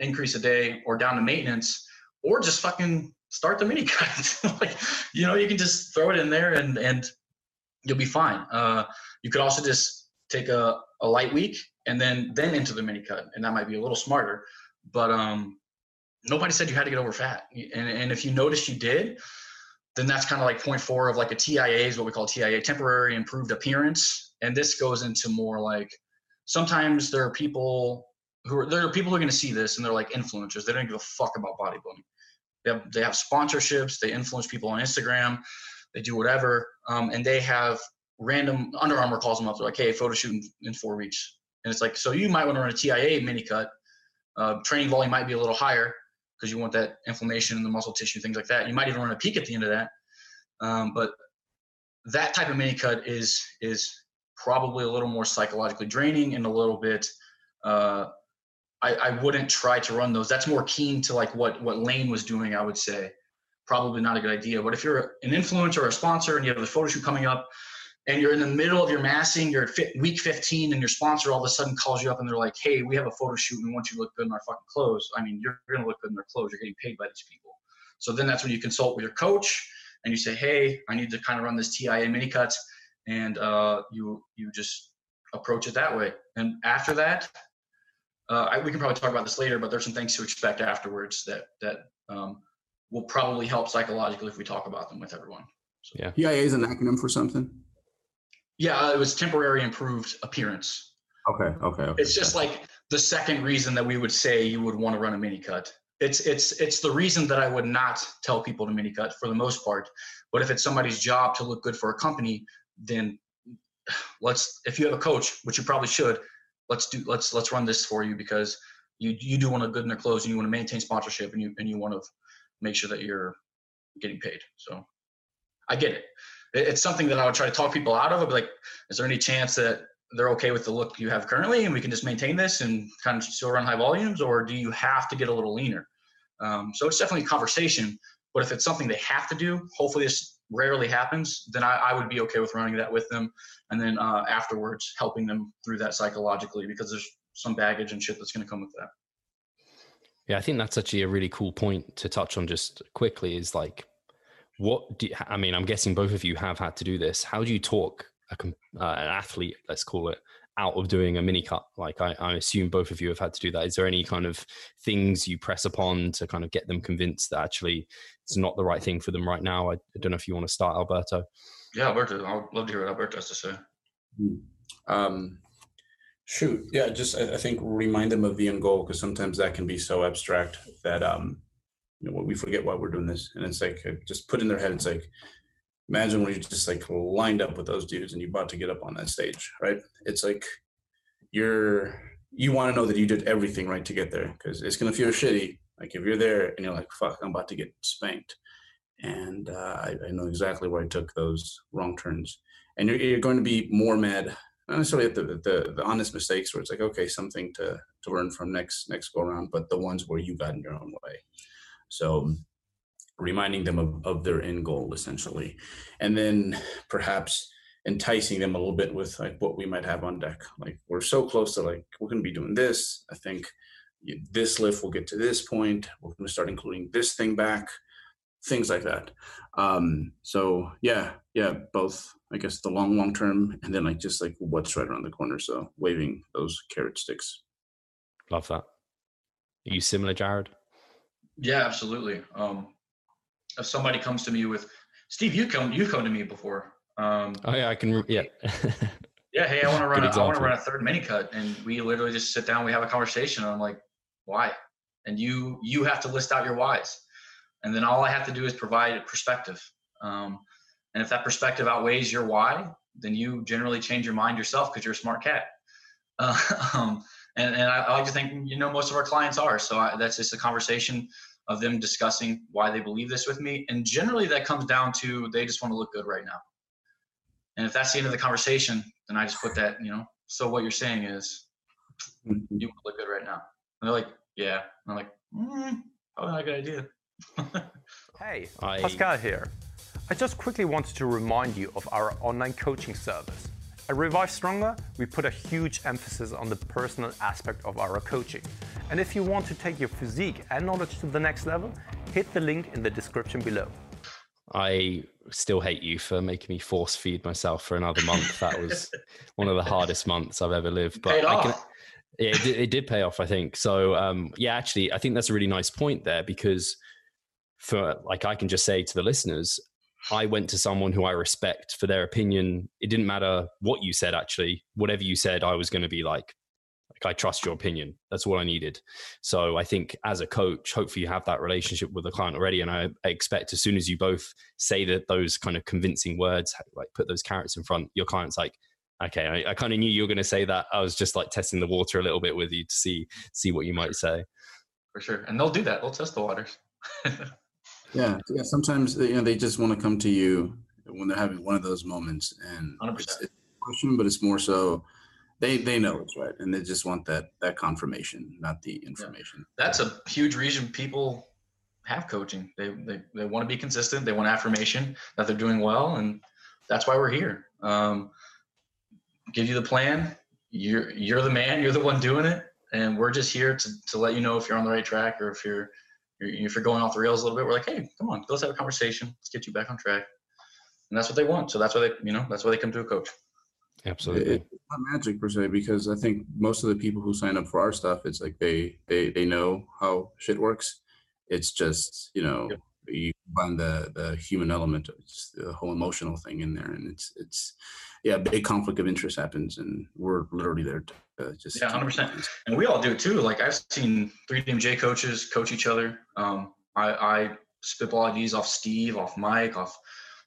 increase a day or down to maintenance or just fucking start the mini cut. like, you know, you can just throw it in there and, and you'll be fine. Uh, you could also just take a, a light week and then, then into the mini cut. And that might be a little smarter, but, um, nobody said you had to get over fat. And, and if you notice you did, then that's kind of like point four of like a TIA is what we call TIA, temporary improved appearance. And this goes into more like sometimes there are people who are there are people who are going to see this and they're like influencers. They don't give a fuck about bodybuilding. They have they have sponsorships. They influence people on Instagram. They do whatever, um, and they have random Under Armour calls them up. They're like, "Hey, photo shoot in, in four weeks," and it's like, so you might want to run a TIA mini cut. Uh, training volume might be a little higher because you want that inflammation in the muscle tissue, things like that. You might even run a peak at the end of that, um, but that type of mini cut is is probably a little more psychologically draining and a little bit uh, I, I wouldn't try to run those. That's more keen to like what what Lane was doing. I would say probably not a good idea. But if you're an influencer or a sponsor and you have a photo shoot coming up, and you're in the middle of your massing, you're at week 15, and your sponsor all of a sudden calls you up and they're like, "Hey, we have a photo shoot and we want you to look good in our fucking clothes." I mean, you're going to look good in their clothes. You're getting paid by these people. So then that's when you consult with your coach and you say, "Hey, I need to kind of run this TIA mini cut," and uh, you you just approach it that way. And after that, uh, I, we can probably talk about this later, but there's some things to expect afterwards that that um, will probably help psychologically if we talk about them with everyone. So, yeah, TIA is an acronym for something. Yeah, uh, it was temporary improved appearance. Okay, okay, okay. It's just like the second reason that we would say you would want to run a mini cut. It's it's it's the reason that I would not tell people to mini cut for the most part. But if it's somebody's job to look good for a company, then let's if you have a coach, which you probably should, let's do let's let's run this for you because you you do want to good in their clothes and you want to maintain sponsorship and you and you want to make sure that you're getting paid. So I get it. It's something that I would try to talk people out of. I'd be like, is there any chance that they're okay with the look you have currently and we can just maintain this and kind of still run high volumes or do you have to get a little leaner? Um, so it's definitely a conversation. But if it's something they have to do, hopefully this rarely happens, then I, I would be okay with running that with them and then uh, afterwards helping them through that psychologically because there's some baggage and shit that's going to come with that. Yeah, I think that's actually a really cool point to touch on just quickly is like, what do you, I mean? I'm guessing both of you have had to do this. How do you talk a, uh, an athlete, let's call it, out of doing a mini cut? Like, I, I, assume both of you have had to do that. Is there any kind of things you press upon to kind of get them convinced that actually it's not the right thing for them right now? I, I don't know if you want to start, Alberto. Yeah, Alberto, I would love to hear what Alberto has to say. Hmm. Um, shoot, yeah, just I, I, think remind them of the end goal because sometimes that can be so abstract that um, you know we forget why we're doing this, and it's like uh, just put in their head. It's like imagine when you just like lined up with those dudes and you're about to get up on that stage, right? It's like you're you want to know that you did everything right to get there because it's gonna feel shitty. Like if you're there and you're like, "Fuck, I'm about to get spanked," and uh, I, I, know exactly where I took those wrong turns. And you're, you're going to be more mad, not necessarily at the, the, the honest mistakes where it's like okay, something to to learn from next next go around, but the ones where you got in your own way. So reminding them of, of their end goal essentially, and then perhaps enticing them a little bit with like what we might have on deck. Like we're so close to like we're going to be doing this. I think this lift will get to this point. We're going to start including this thing back things like that. Um, so yeah, yeah, both I guess the long, long term and then like just like what's right around the corner. So waving those carrot sticks. Love that. Are you similar, Jared? Yeah, absolutely. Um, if somebody comes to me with Steve, you come, you've come to me before. Um, oh yeah, I can. Yeah. yeah. Hey, I want to run. A, I want to run a third mini cut, and we literally just sit down. We have a conversation. And I'm like, why? And you you have to list out your whys and then all I have to do is provide a perspective. Um, And if that perspective outweighs your why, then you generally change your mind yourself because you're a smart cat. Uh, um, and, and I, I, like to think, you know, most of our clients are. So I, that's just a conversation of them discussing why they believe this with me. And generally that comes down to they just want to look good right now. And if that's the end of the conversation, then I just put that, you know, so what you're saying is mm-hmm. you want to look good right now. And they're like, yeah. And I'm like, mm, probably not a good idea. hey, I... Pascal here. I just quickly wanted to remind you of our online coaching service. At Revive Stronger, we put a huge emphasis on the personal aspect of our coaching. And if you want to take your physique and knowledge to the next level, hit the link in the description below. I still hate you for making me force feed myself for another month. That was one of the hardest months I've ever lived. But Paid I can, off. yeah, it did, it did, pay off, I think. So um, yeah, actually, I think that's a really nice point there because for like I can just say to the listeners, I went to someone who I respect for their opinion. It didn't matter what you said, actually. Whatever you said, I was going to be like, like, I trust your opinion. That's all I needed. So I think as a coach, hopefully you have that relationship with the client already. And I, expect as soon as you both say that those kind of convincing words, like put those carrots in front, your client's like, okay, I, I kind of knew you were going to say that. I was just like testing the water a little bit with you to see see what you might say. For sure, and they'll do that. They'll test the waters. yeah, yeah. Sometimes you know they just want to come to you when they're having one of those moments, and 100%. it's, it's a question, but it's more so they they know it's right and they just want that that confirmation not the information yeah. that's a huge reason people have coaching they, they they want to be consistent they want affirmation that they're doing well and that's why we're here um, give you the plan you're you're the man you're the one doing it and we're just here to, to let you know if you're on the right track or if you're, you're if you're going off the rails a little bit we're like hey come on let's have a conversation let's get you back on track and that's what they want so that's why they you know that's why they come to a coach Absolutely. It's not magic per se because I think most of the people who sign up for our stuff, it's like they they they know how shit works. It's just you know yep. you find the the human element, it's the whole emotional thing in there, and it's it's yeah, big conflict of interest happens, and we're literally there to uh, just yeah, hundred percent. And we all do it too. Like I've seen 3DMJ coaches coach each other. Um, I I spitball ideas off Steve, off Mike, off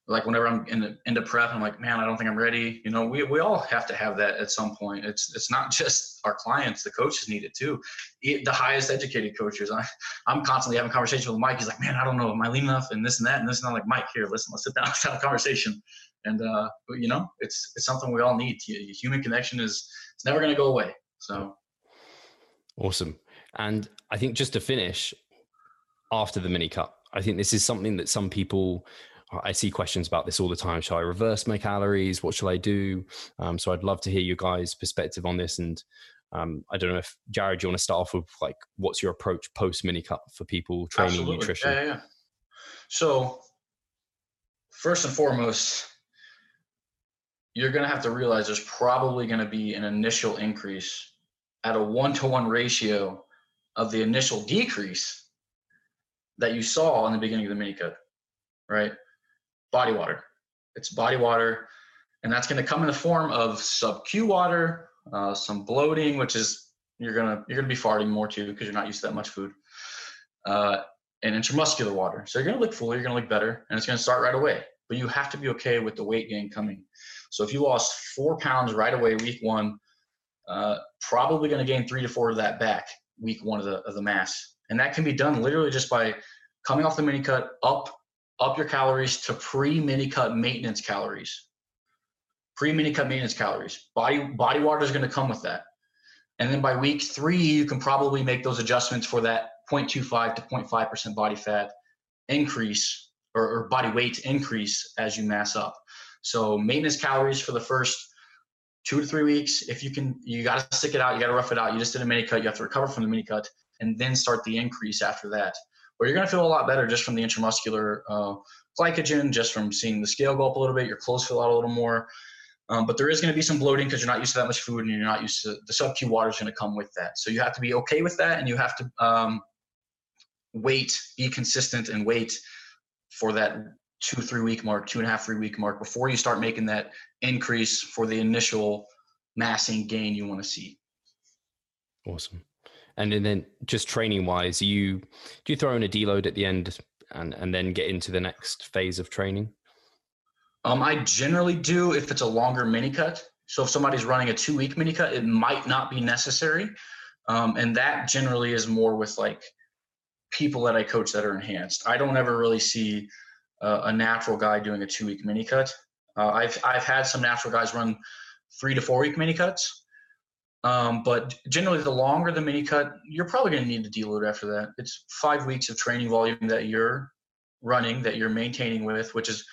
like whenever I'm in the, into prep, I'm like, man, I don't think I'm ready. You know, we, we all have to have that at some point. It's it's not just our clients; the coaches need it too. the highest educated coaches. I, I'm constantly having conversations with Mike. He's like, man, I don't know, am I lean enough? And this and that and this and I'm like, Mike, here, listen, let's sit down, let's have a conversation. And uh, but you know, it's it's something we all need. Human connection is it's never going to go away. So awesome. And I think just to finish, after the mini cut, I think this is something that some people I see questions about this all the time. Shall I reverse my calories? What shall I do? Um, so I'd love to hear you guys' perspective on this. And um, I don't know if Jared, you want to start off with like what's your approach post mini cut for people training Absolutely. nutrition? Yeah, yeah. So first and foremost, you're going to have to realize there's probably going to be an initial increase at a one to one ratio of the initial decrease that you saw in the beginning of the mini cut, right? body water. It's body water, and that's going to come in the form of sub Q water, uh, some bloating, which is you're gonna you're gonna be farting more too because you're not used to that much food, uh, and intramuscular water. So you're gonna look fuller, you're gonna look better, and it's gonna start right away. But you have to be okay with the weight gain coming. So if you lost four pounds right away week one, uh, probably going to gain three to four of that back week one of the of the mass, and that can be done literally just by coming off the mini cut up up your calories to pre mini cut maintenance calories. Pre mini cut maintenance calories. Body body water is going to come with that. And then by week three, you can probably make those adjustments for that 0.25 to 0.5% body fat increase or, or body weight increase as you mass up. So maintenance calories for the first two to three weeks. If you can, you got to stick it out. You got to rough it out. You just did a mini cut. You have to recover from the mini cut and then start the increase after that where you're going to feel a lot better just from the intramuscular uh, glycogen, just from seeing the scale go up a little bit, your clothes fill out a little more. Um, but there is going to be some bloating because you're not used to that much food and you're not used to the sub Q water is going to come with that. So you have to be okay with that and you have to um, wait, be consistent and wait for that two, three week mark, two and a half, three week mark before you start making that increase for the initial massing gain you want to see. Awesome. And then just training wise, you do you throw in a deload at the end and and then get into the next phase of training? Um, I generally do if it's a longer mini cut. So if somebody's running a two week mini cut, it might not be necessary. Um, and that generally is more with like people that I coach that are enhanced. I don't ever really see uh, a natural guy doing a two week mini cut. Uh, I've I've had some natural guys run three to four week mini cuts, um, but generally the longer the mini cut, you're probably going to need to deload after that. It's five weeks of training volume that you're running that you're maintaining with, which is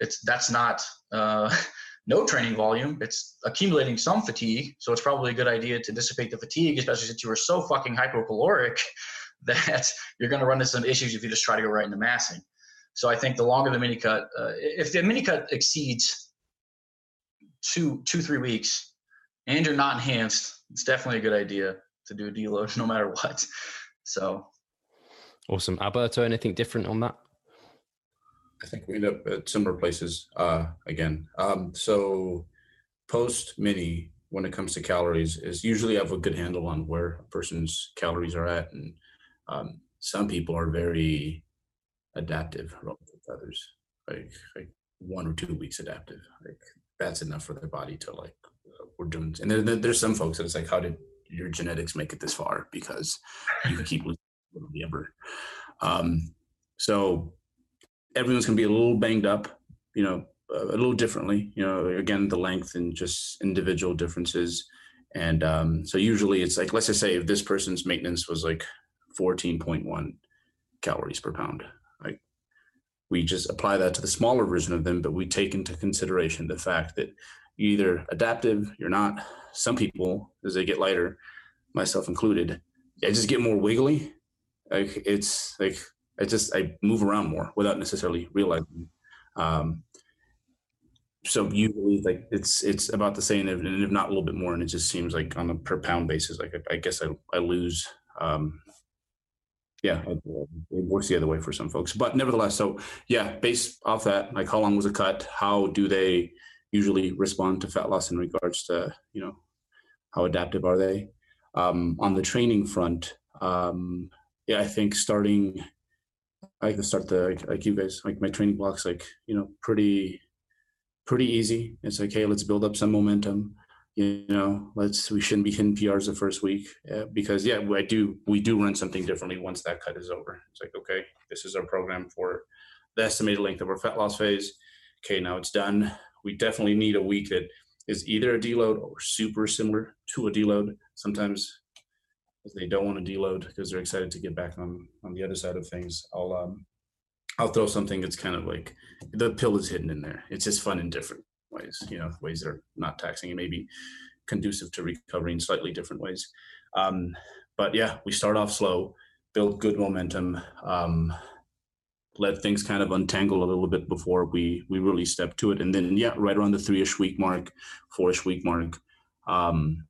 it's that's not uh, no training volume. It's accumulating some fatigue, so it's probably a good idea to dissipate the fatigue, especially since you were so fucking hypocaloric that you're going to run into some issues if you just try to go right into massing. So I think the longer the mini cut, uh, if the mini cut exceeds two two three weeks, and you're not enhanced, it's definitely a good idea to do a deload no matter what. So awesome, Alberto. Anything different on that? I think we end up at similar places uh, again. Um, so post mini, when it comes to calories, is usually have a good handle on where a person's calories are at, and um, some people are very adaptive relative to others, like like one or two weeks adaptive. Like that's enough for their body to like uh, we're doing. And then there's some folks that it's like, how did your genetics make it this far? Because you can keep losing ever. Um, so everyone's going to be a little banged up, you know, a little differently. You know, again, the length and just individual differences. And um, so usually it's like, let's just say if this person's maintenance was like 14.1 calories per pound, like we just apply that to the smaller version of them, but we take into consideration the fact that you're either adaptive, you're not. Some people, as they get lighter, myself included, I just get more wiggly. Like it's like I just I move around more without necessarily realizing. Um, so usually like it's it's about the same and if not a little bit more and it just seems like on a per pound basis like i, I guess I, I lose um yeah it, it, works the other way for some folks but nevertheless so yeah based off that like how long was a cut how do they usually respond to fat loss in regards to you know how adaptive are they um on the training front um yeah i think starting I can start the like, like you guys like my training blocks like you know pretty pretty easy. It's like hey let's build up some momentum. You know let's we shouldn't be hitting PRs the first week uh, because yeah I do we do run something differently once that cut is over. It's like okay this is our program for the estimated length of our fat loss phase. Okay now it's done. We definitely need a week that is either a deload or super similar to a deload. Sometimes they don't want to deload because they're excited to get back on on the other side of things. I'll um I'll throw something that's kind of like the pill is hidden in there. It's just fun and different ways, you know, ways that are not taxing and maybe conducive to recovery in slightly different ways. Um, but yeah, we start off slow, build good momentum, um, let things kind of untangle a little bit before we we really step to it, and then yeah, right around the three-ish week mark, four-ish week mark, um,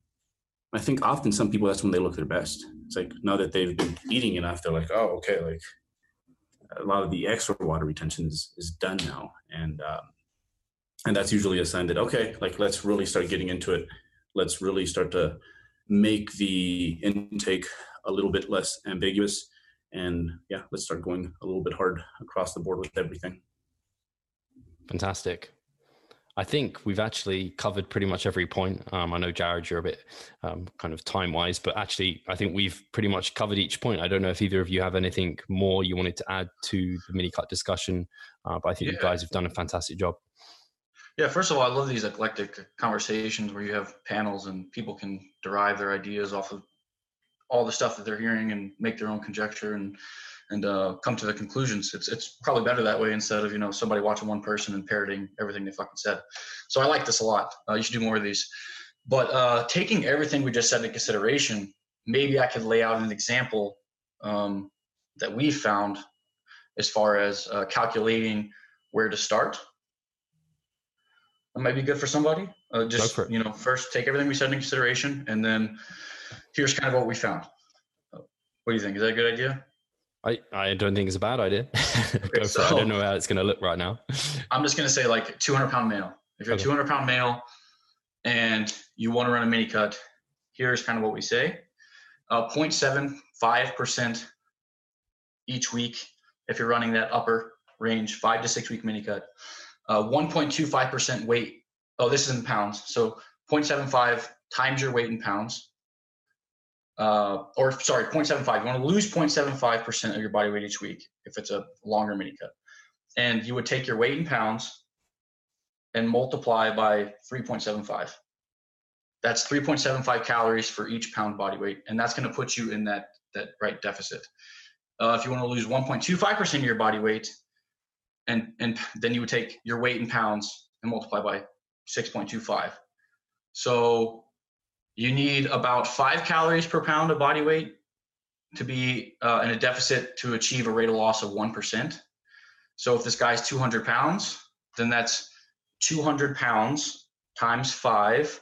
I think often some people that's when they look their best. It's like now that they've been eating enough, they're like, oh, okay, like a lot of the extra water retention is, is done now, and um, and that's usually a sign that okay, like let's really start getting into it. Let's really start to make the intake a little bit less ambiguous, and yeah, let's start going a little bit hard across the board with everything. Fantastic. I think we've actually covered pretty much every point. Um, I know Jared, you're a bit um, kind of time wise, but actually, I think we've pretty much covered each point. I don't know if either of you have anything more you wanted to add to the mini cut discussion, uh, but I think yeah. you guys have done a fantastic job. Yeah, first of all, I love these eclectic conversations where you have panels and people can derive their ideas off of all the stuff that they're hearing and make their own conjecture and and uh, come to the conclusions. It's it's probably better that way instead of you know somebody watching one person and parroting everything they fucking said. So I like this a lot. Uh, you should do more of these. But uh, taking everything we just said into consideration, maybe I could lay out an example um, that we found as far as uh, calculating where to start. That might be good for somebody. Uh, just for you know, first take everything we said into consideration, and then here's kind of what we found. What do you think? Is that a good idea? I, I don't think it's a bad idea. Go so, I don't know how it's going to look right now. I'm just going to say like 200 pound male. If you're okay. a 200 pound male and you want to run a mini cut, here's kind of what we say: uh, 0.75 percent each week. If you're running that upper range, five to six week mini cut, uh, 1.25% weight. Oh, this is in pounds. So 0.75 times your weight in pounds. Uh, or sorry, 0.75. You want to lose 0.75% of your body weight each week if it's a longer mini cut. And you would take your weight in pounds and multiply by 3.75. That's 3.75 calories for each pound body weight, and that's going to put you in that that right deficit. Uh, if you want to lose 1.25% of your body weight, and and then you would take your weight in pounds and multiply by 6.25. So you need about five calories per pound of body weight to be uh, in a deficit to achieve a rate of loss of 1%. So if this guy's 200 pounds, then that's 200 pounds times five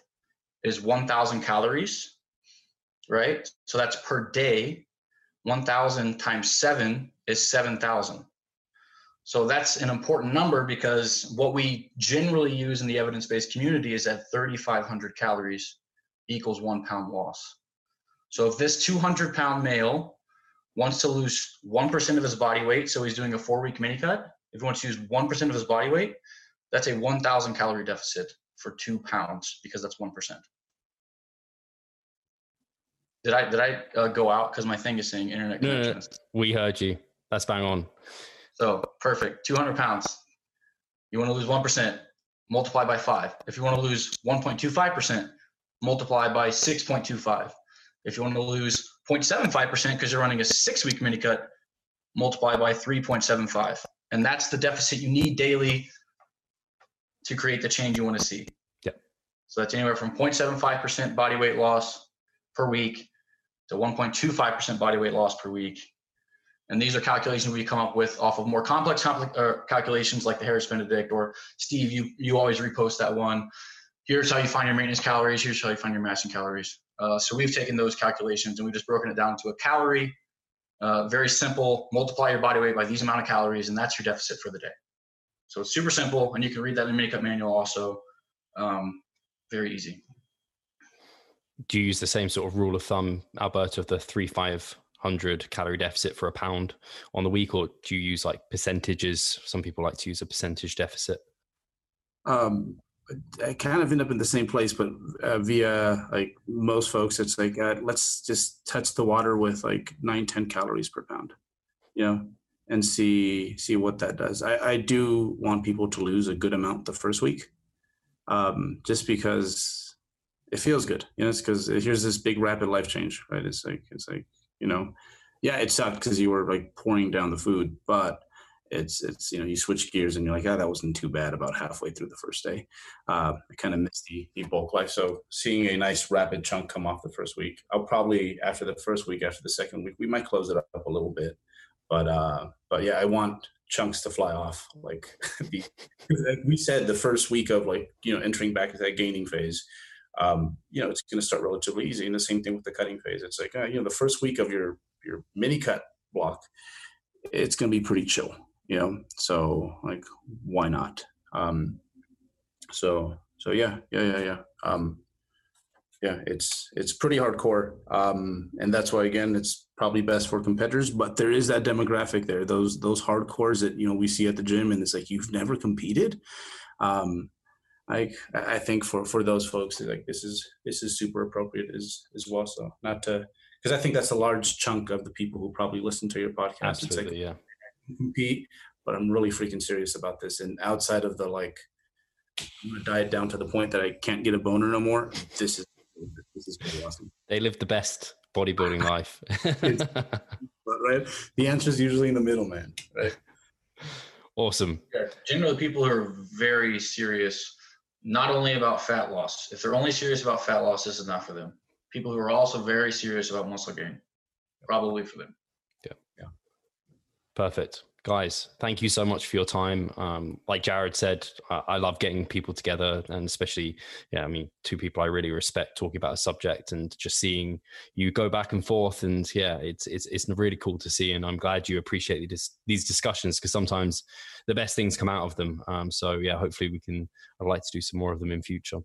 is 1,000 calories, right? So that's per day. 1,000 times seven is 7,000. So that's an important number because what we generally use in the evidence based community is that 3,500 calories equals one pound loss. So if this 200 pound male wants to lose 1% of his body weight, so he's doing a four week mini cut, if he wants to use 1% of his body weight, that's a 1,000 calorie deficit for two pounds because that's 1%. Did I did I uh, go out because my thing is saying internet connection? No, no, no, we heard you. That's bang on. So perfect. 200 pounds. You want to lose 1%, multiply by five. If you want to lose 1.25%, multiply by 6.25. If you want to lose 0.75% because you're running a six week mini cut, multiply by 3.75. And that's the deficit you need daily to create the change you want to see. Yep. So that's anywhere from 0.75% body weight loss per week to 1.25% body weight loss per week. And these are calculations we come up with off of more complex compl- uh, calculations like the Harris Benedict or Steve, you, you always repost that one. Here's how you find your maintenance calories. Here's how you find your massing calories. Uh, so we've taken those calculations and we've just broken it down to a calorie. Uh, very simple. Multiply your body weight by these amount of calories, and that's your deficit for the day. So it's super simple, and you can read that in the cut manual also. Um, very easy do you use the same sort of rule of thumb, Alberto, of the three five hundred calorie deficit for a pound on the week, or do you use like percentages? Some people like to use a percentage deficit. Um, I kind of end up in the same place, but uh, via like most folks, it's like uh, let's just touch the water with like nine, 10 calories per pound, you know, and see see what that does. I, I do want people to lose a good amount the first week, um, just because it feels good. You know, it's because here's this big rapid life change, right? It's like it's like you know, yeah, it sucked because you were like pouring down the food, but it's it's you know you switch gears and you're like, oh, that wasn't too bad. About halfway through the first day, uh, I kind of missed the, the bulk life. So seeing a nice rapid chunk come off the first week, I'll probably after the first week, after the second week, we might close it up a little bit, but uh, but yeah, I want chunks to fly off. Like we said, the first week of like you know entering back into that gaining phase um, you know, it's going to start relatively easy. And the same thing with the cutting phase. It's like, uh, you know, the first week of your, your mini cut block, it's going to be pretty chill, you know? So like, why not? Um, so, so yeah, yeah, yeah, yeah. Um, yeah, it's, it's pretty hardcore. Um, and that's why, again, it's probably best for competitors, but there is that demographic there, those, those hardcores that, you know, we see at the gym and it's like, you've never competed. Um, like I think for for those folks, like this is this is super appropriate as as well. So not to because I think that's a large chunk of the people who probably listen to your podcast. Absolutely, like, yeah. Compete, but I'm really freaking serious about this. And outside of the like, I'm gonna diet down to the point that I can't get a boner no more. This is this is pretty awesome. They live the best bodybuilding life. but right, the answer is usually in the middle, man. Right. Awesome. Yeah, generally, people who are very serious not only about fat loss. If they're only serious about fat loss, this is not for them. People who are also very serious about muscle gain, probably for them. Yeah. Yeah. Perfect guys thank you so much for your time. Um, like jared said I, I, love getting people together and especially yeah i mean two people i really respect talking about a subject and just seeing you go back and forth. And yeah it's it's, it's really cool to see and i'm glad you appreciate these, these discussions because sometimes the best things come out of them. Um, so yeah hopefully we can i'd like to do some more of them in future.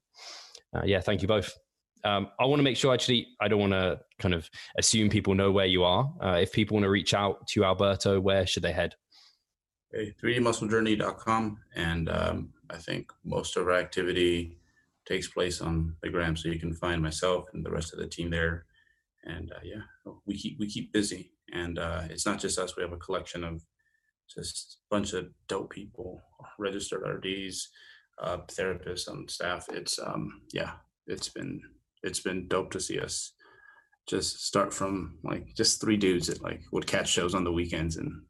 Uh, yeah thank you both. Um, I want to make sure actually, I don't want to kind of assume people know where you are. Uh, if people want to reach out to Alberto, where should they head? Hey, 3dmusclejourney.com. And um, I think most of our activity takes place on the gram. So you can find myself and the rest of the team there. And uh, yeah, we keep we keep busy. And uh, it's not just us. We have a collection of just a bunch of dope people, registered RDs, uh, therapists on staff. It's um yeah, it's been it's been dope to see us just start from like just three dudes that like would catch shows on the weekends and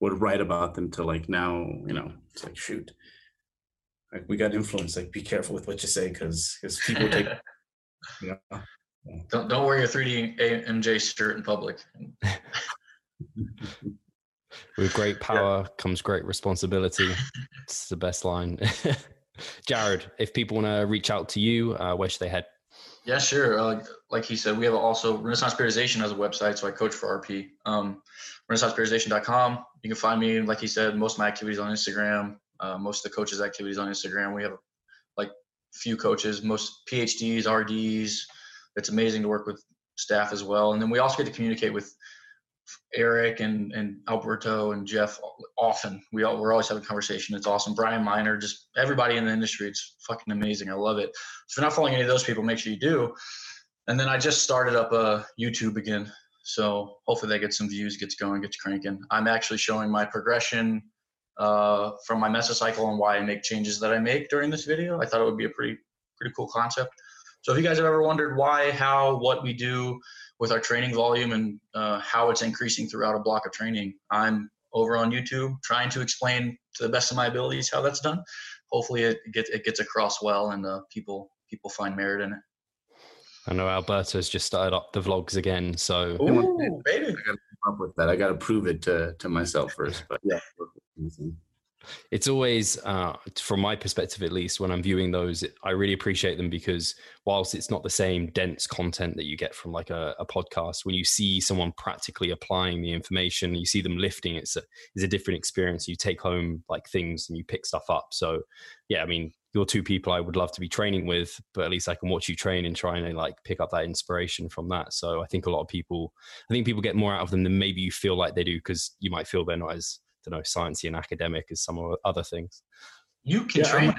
would write about them to like now you know it's like shoot. Like we got influence like be careful with what you say because because people take you know don't don't wear your 3DMJ shirt in public. With great power yeah. comes great responsibility. It's the best line. Jared if people want to reach out to you uh, where should they head yeah, sure. Uh, like he said, we have also Renaissance Periodization has a website, so I coach for RP. Um, RenaissancePeriodization.com. You can find me, like he said, most of my activities on Instagram. Uh, most of the coaches' activities on Instagram. We have like few coaches, most PhDs, RDs. It's amazing to work with staff as well, and then we also get to communicate with Eric and and Alberto and Jeff often. We all we're always having conversation. It's awesome. Brian Miner, just everybody in the industry. It's fucking amazing. I love it. So if you're not following any of those people, make sure you do. And then I just started up a YouTube again. So hopefully that gets some views, gets going, gets cranking. I'm actually showing my progression uh, from my mesocycle and why I make changes that I make during this video. I thought it would be a pretty pretty cool concept. So if you guys have ever wondered why, how, what we do, with our training volume and uh, how it's increasing throughout a block of training. I'm over on YouTube trying to explain to the best of my abilities how that's done. Hopefully, it gets it gets across well, and uh, people people find merit in it. I know Alberto's just started up the vlogs again, so Ooh, baby. I got to keep up with that. I got to prove it to to myself first, but yeah it's always uh, from my perspective at least when i'm viewing those i really appreciate them because whilst it's not the same dense content that you get from like a, a podcast when you see someone practically applying the information you see them lifting it's a, it's a different experience. You take home like things and you pick stuff up. So yeah i mean you're two people i would love to be training with but at least i can watch you train and try and like pick up that inspiration from that. So i think a lot of people i think people get more out of them than maybe you feel like they do because you might feel they're not as don't know, sciencey and academic as some other things. You can yeah, train,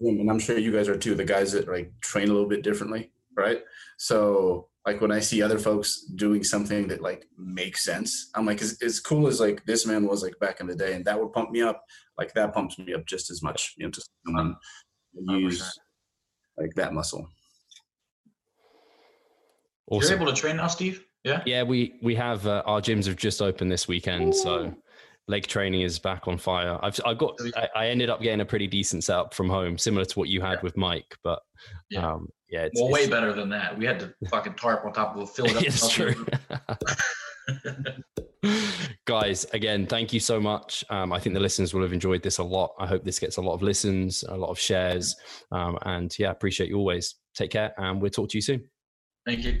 and I'm sure you guys are too. The guys that like train a little bit differently, right? So like when I see other folks doing something that like makes sense, I'm like, as, as cool as like this man was like back in the day, and that would pump me up. Like that pumps me up just as much, you know, to someone use like that muscle. Awesome. You're able to train now, Steve. Yeah. Yeah, we we have uh, our gyms have just opened this weekend, Ooh. so leg training is back on fire. I've I got I, I, ended up getting a pretty decent setup from home, similar to what you had yeah. with Mike, but yeah, um, yeah it's, well, it's, way better than that. We had to fucking tarp on top of a fill it up. it's true. Guys, again, thank you so much. Um, I think the listeners will have enjoyed this a lot. I hope this gets a lot of listens, a lot of shares, um, and yeah, appreciate you always. Take care, and we'll talk to you soon. Thank you.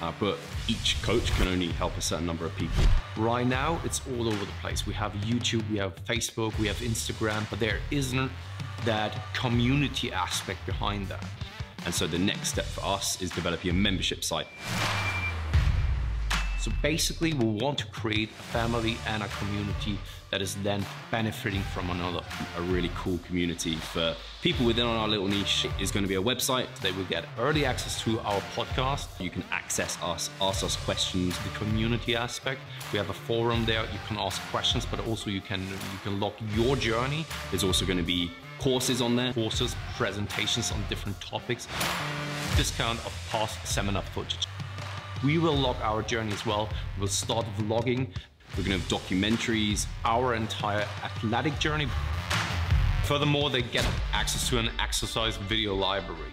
uh, but each coach can only help a certain number of people. Right now, it's all over the place. We have YouTube, we have Facebook, we have Instagram, but there isn't that community aspect behind that. And so the next step for us is developing a membership site. So basically, we want to create a family and a community that is then benefiting from another. A really cool community for people within our little niche is going to be a website. They will get early access to our podcast. You can access us, ask us questions. The community aspect, we have a forum there. You can ask questions, but also you can you can log your journey. There's also going to be courses on there, courses, presentations on different topics, discount of past seminar footage. We will log our journey as well. We'll start vlogging. We're going to have documentaries, our entire athletic journey. Furthermore, they get access to an exercise video library.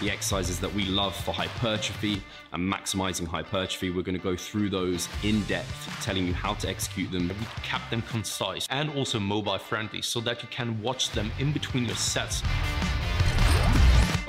the exercises that we love for hypertrophy and maximizing hypertrophy. We're going to go through those in depth, telling you how to execute them. We kept them concise and also mobile friendly so that you can watch them in between your sets.